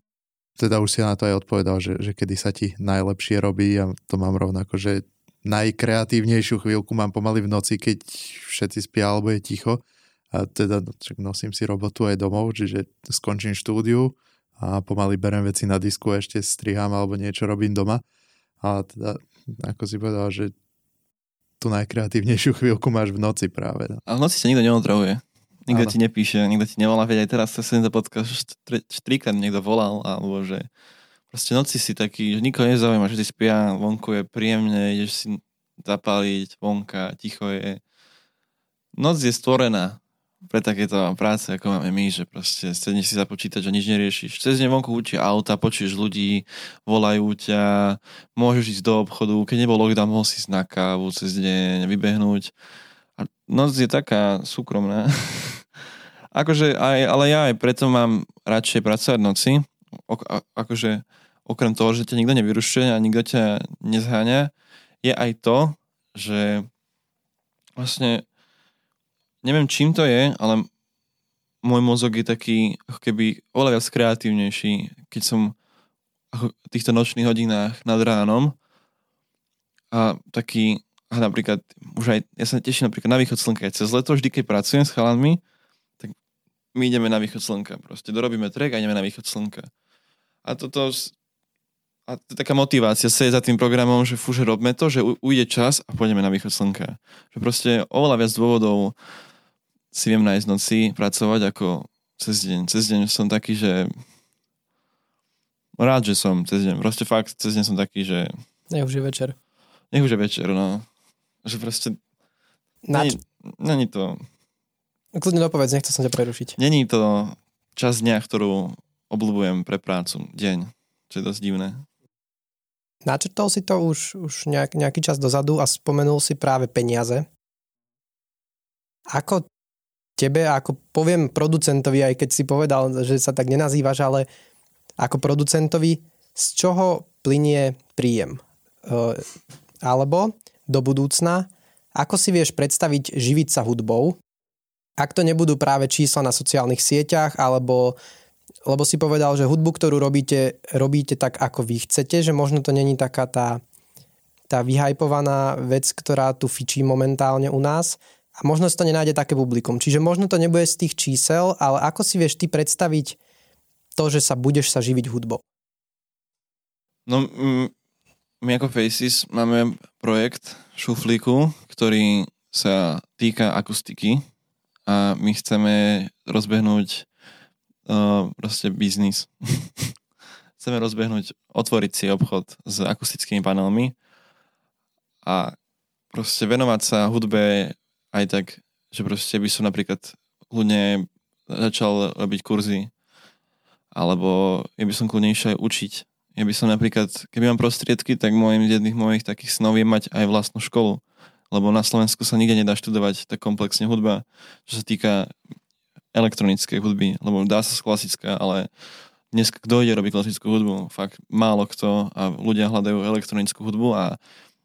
teda už si na to aj odpovedal, že, že kedy sa ti najlepšie robí a to mám rovnako, že najkreatívnejšiu chvíľku mám pomaly v noci, keď všetci spia alebo je ticho a teda nosím si robotu aj domov, čiže skončím štúdiu, a pomaly berem veci na disku ešte strihám alebo niečo robím doma. A teda, ako si povedal, že tú najkreatívnejšiu chvíľku máš v noci práve. No. A v noci sa nikto neotravuje. Nikto ti nepíše, nikto ti nevolá, veď aj teraz sa sem to podcast trikrát niekto volal, alebo že proste noci si taký, že nikoho nezaujíma, že si spia, vonku je príjemne, ideš si zapáliť, vonka, ticho je. Noc je stvorená pre takéto práce, ako máme my, že proste sedneš si za počítač a nič neriešiš. Cez deň vonku učí auta, počuješ ľudí, volajú ťa, môžeš ísť do obchodu, keď nebol lockdown, mohol si ísť na kávu cez deň, vybehnúť. A noc je taká súkromná. [laughs] akože aj, ale ja aj preto mám radšej pracovať noci. O, akože okrem toho, že ťa nikto nevyrušuje a nikto ťa nezháňa, je aj to, že vlastne neviem čím to je, ale môj mozog je taký ako keby oveľa viac kreatívnejší, keď som v týchto nočných hodinách nad ránom a taký, a napríklad, už aj, ja sa teším napríklad na východ slnka, cez leto vždy, keď pracujem s chalanmi, my ideme na východ slnka, proste dorobíme trek a ideme na východ slnka. A toto, a to je taká motivácia sedieť za tým programom, že fú, že robme to, že ujde čas a pôjdeme na východ slnka. Že proste oveľa viac dôvodov si viem nájsť noci pracovať ako cez deň. Cez deň som taký, že rád, že som cez deň. Proste fakt, cez deň som taký, že... Nech už je večer. Nech už je večer, no. Že proste... Nač... Není, to... Kľudne dopovedz, nechcel som ťa prerušiť. Není to čas dňa, ktorú obľúbujem pre prácu. Deň. Čo je dosť divné. Načrtol si to už, už nejak, nejaký čas dozadu a spomenul si práve peniaze. Ako tebe, ako poviem producentovi, aj keď si povedal, že sa tak nenazývaš, ale ako producentovi, z čoho plinie príjem? E, alebo do budúcna, ako si vieš predstaviť živiť sa hudbou, ak to nebudú práve čísla na sociálnych sieťach, alebo lebo si povedal, že hudbu, ktorú robíte, robíte tak, ako vy chcete, že možno to není taká tá, tá vyhajpovaná vec, ktorá tu fičí momentálne u nás, a možno si to nenájde také publikum. Čiže možno to nebude z tých čísel, ale ako si vieš ty predstaviť to, že sa budeš sa živiť hudbou? No, my ako Faces máme projekt Šuflíku, ktorý sa týka akustiky a my chceme rozbehnúť uh, proste biznis. [laughs] chceme rozbehnúť, otvoriť si obchod s akustickými panelmi a proste venovať sa hudbe aj tak, že proste by som napríklad kľudne začal robiť kurzy, alebo ja by som kľudne aj učiť. Ja by som napríklad, keby mám prostriedky, tak môjim jedných mojich takých snov je mať aj vlastnú školu. Lebo na Slovensku sa nikde nedá študovať tak komplexne hudba, čo sa týka elektronické hudby, lebo dá sa klasická, ale dnes kto ide robiť klasickú hudbu? Fakt málo kto a ľudia hľadajú elektronickú hudbu a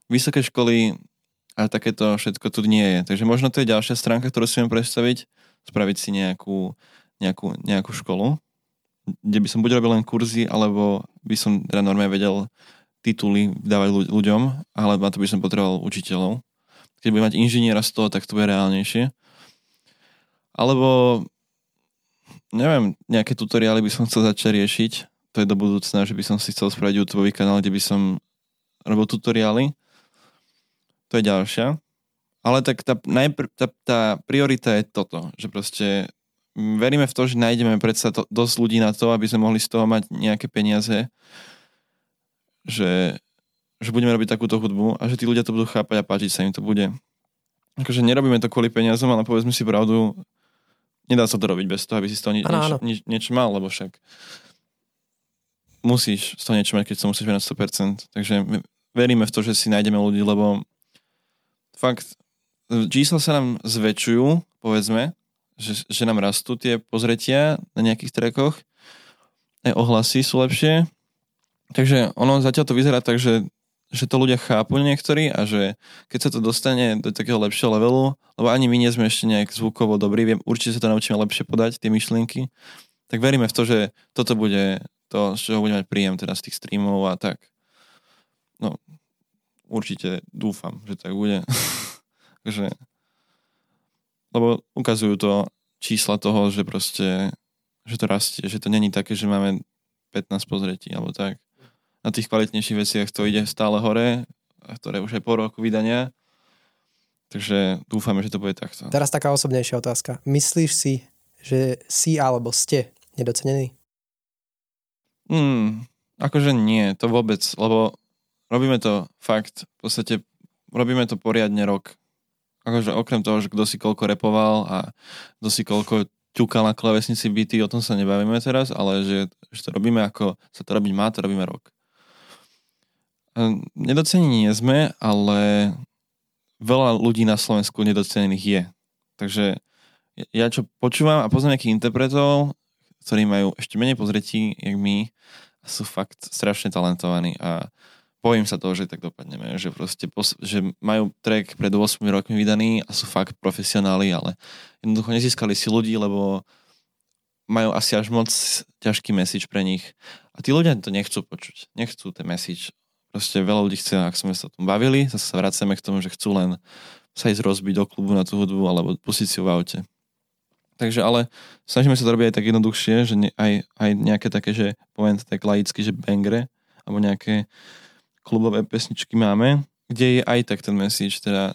vysoké školy a takéto všetko tu nie je. Takže možno to je ďalšia stránka, ktorú si viem predstaviť, spraviť si nejakú, nejakú, nejakú školu, kde by som buď robil len kurzy, alebo by som teda normálne vedel tituly dávať ľuďom, ale na to by som potreboval učiteľov. Keď mať inžiniera z toho, tak to bude reálnejšie. Alebo neviem, nejaké tutoriály by som chcel začať riešiť. To je do budúcna, že by som si chcel spraviť YouTube kanál, kde by som robil tutoriály. To je ďalšia. Ale tak tá, najpr- tá, tá priorita je toto, že proste veríme v to, že nájdeme predsa to, dosť ľudí na to, aby sme mohli z toho mať nejaké peniaze, že, že budeme robiť takúto hudbu a že tí ľudia to budú chápať a páčiť sa im to bude. Akože nerobíme to kvôli peniazom, ale povedzme si pravdu, nedá sa to robiť bez toho, aby si z toho ni- Áno, nič, áno. nič, niečo mal, lebo však musíš z toho niečo mať, keď sa musíš venať 100%. Takže veríme v to, že si nájdeme ľudí, lebo fakt čísla sa nám zväčšujú, povedzme, že, že nám rastú tie pozretia na nejakých trekoch, aj ohlasy sú lepšie, takže ono zatiaľ to vyzerá tak, že že to ľudia chápu niektorí a že keď sa to dostane do takého lepšieho levelu, lebo ani my nie sme ešte nejak zvukovo dobrí, viem, určite sa to naučíme lepšie podať, tie myšlienky, tak veríme v to, že toto bude to, z čoho budeme mať príjem teda z tých streamov a tak. No, určite dúfam, že tak bude. [laughs] Takže, lebo ukazujú to čísla toho, že proste, že to rastie, že to není také, že máme 15 pozretí alebo tak na tých kvalitnejších veciach to ide stále hore, ktoré už je po roku vydania. Takže dúfame, že to bude takto. Teraz taká osobnejšia otázka. Myslíš si, že si alebo ste nedocenení? Hmm, akože nie, to vôbec, lebo robíme to fakt, v podstate robíme to poriadne rok. Akože okrem toho, že kto si koľko repoval a kto si koľko ťukal na klavesnici byty, o tom sa nebavíme teraz, ale že, že to robíme ako sa to robiť má, to robíme rok. Nedocenení nie sme, ale veľa ľudí na Slovensku nedocenených je. Takže ja čo počúvam a poznám nejakých interpretov, ktorí majú ešte menej pozretí, jak my, a sú fakt strašne talentovaní a bojím sa toho, že tak dopadneme, že proste, že majú track pred 8 rokmi vydaný a sú fakt profesionáli, ale jednoducho nezískali si ľudí, lebo majú asi až moc ťažký message pre nich. A tí ľudia to nechcú počuť. Nechcú ten message proste veľa ľudí chce, ak sme sa o tom bavili, zase sa vraceme k tomu, že chcú len sa ísť rozbiť do klubu na tú hudbu alebo pustiť si v aute. Takže ale snažíme sa to robiť aj tak jednoduchšie, že ne, aj, aj nejaké také, že poviem to tak laicky, že bangre, alebo nejaké klubové pesničky máme, kde je aj tak ten message, teda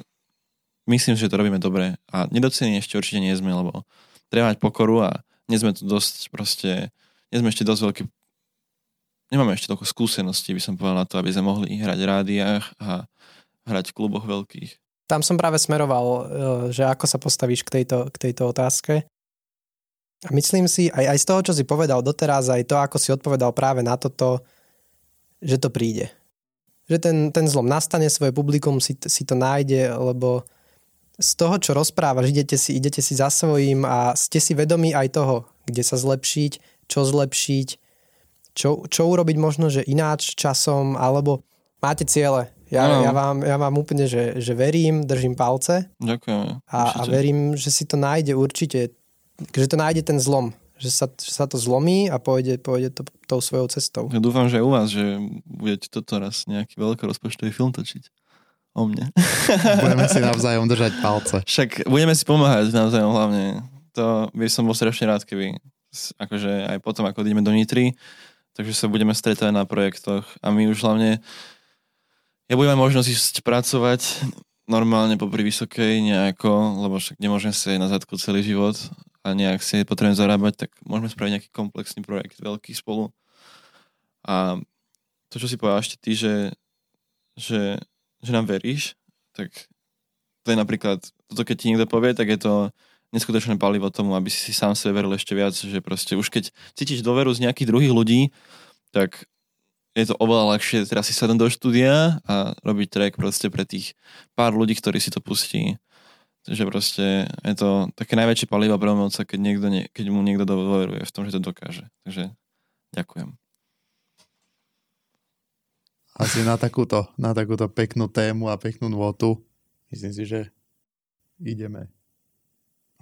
myslím, že to robíme dobre a nedocení ešte určite nie sme, lebo treba mať pokoru a nie sme tu dosť proste, nie sme ešte dosť veľký nemáme ešte toľko skúseností, by som povedal na to, aby sme mohli hrať v rádiách a hrať v kluboch veľkých. Tam som práve smeroval, e, že ako sa postavíš k tejto, k tejto otázke. A myslím si, aj, aj z toho, čo si povedal doteraz, aj to, ako si odpovedal práve na toto, že to príde. Že ten, ten zlom nastane, svoje publikum si, si to nájde, lebo z toho, čo rozprávaš, idete si, idete si za svojím a ste si vedomí aj toho, kde sa zlepšiť, čo zlepšiť, čo, čo urobiť možno, že ináč časom, alebo máte ciele. Ja, no. ja, vám, ja vám úplne, že, že verím, držím palce. Ďakujem. A, a verím, že si to nájde určite, že to nájde ten zlom. Že sa, že sa to zlomí a pôjde, pôjde to tou svojou cestou. Ja dúfam, že aj u vás, že budete toto raz nejaký veľký rozpočtový film točiť. O mne. [laughs] Budeme si [laughs] navzájom držať palce. Však budeme si pomáhať navzájom hlavne. To by som bol strašne rád, keby akože aj potom, ako ideme do Nitry, takže sa budeme stretať na projektoch a my už hlavne ja budem možnosť ísť pracovať normálne popri vysokej nejako, lebo však nemôžem si na zadku celý život a nejak si potrebujem zarábať, tak môžeme spraviť nejaký komplexný projekt, veľký spolu. A to, čo si povedal ešte ty, že, že, že nám veríš, tak to je napríklad, toto keď ti niekto povie, tak je to neskutočné palivo tomu, aby si sám sebe veril ešte viac, že proste už keď cítiš dôveru z nejakých druhých ľudí, tak je to oveľa ľahšie teraz si sadnúť do štúdia a robiť track proste pre tých pár ľudí, ktorí si to pustí. že proste je to také najväčšie palivo pre umelca, keď, niekto nie, keď mu niekto dôveruje v tom, že to dokáže. Takže ďakujem. Asi na takúto, na takúto peknú tému a peknú nôtu. Myslím si, že ideme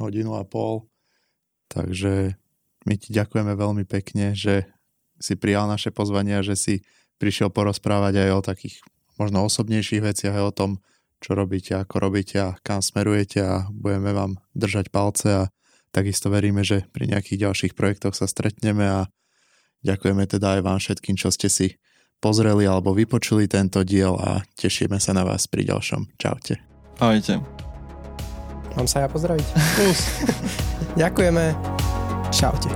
hodinu a pol. Takže my ti ďakujeme veľmi pekne, že si prijal naše pozvanie a že si prišiel porozprávať aj o takých možno osobnejších veciach, aj o tom, čo robíte, ako robíte a kam smerujete a budeme vám držať palce a takisto veríme, že pri nejakých ďalších projektoch sa stretneme a ďakujeme teda aj vám všetkým, čo ste si pozreli alebo vypočuli tento diel a tešíme sa na vás pri ďalšom. Čaute. Ahojte. Mám sa ja pozdraviť? [laughs] Ďakujeme. Čaute.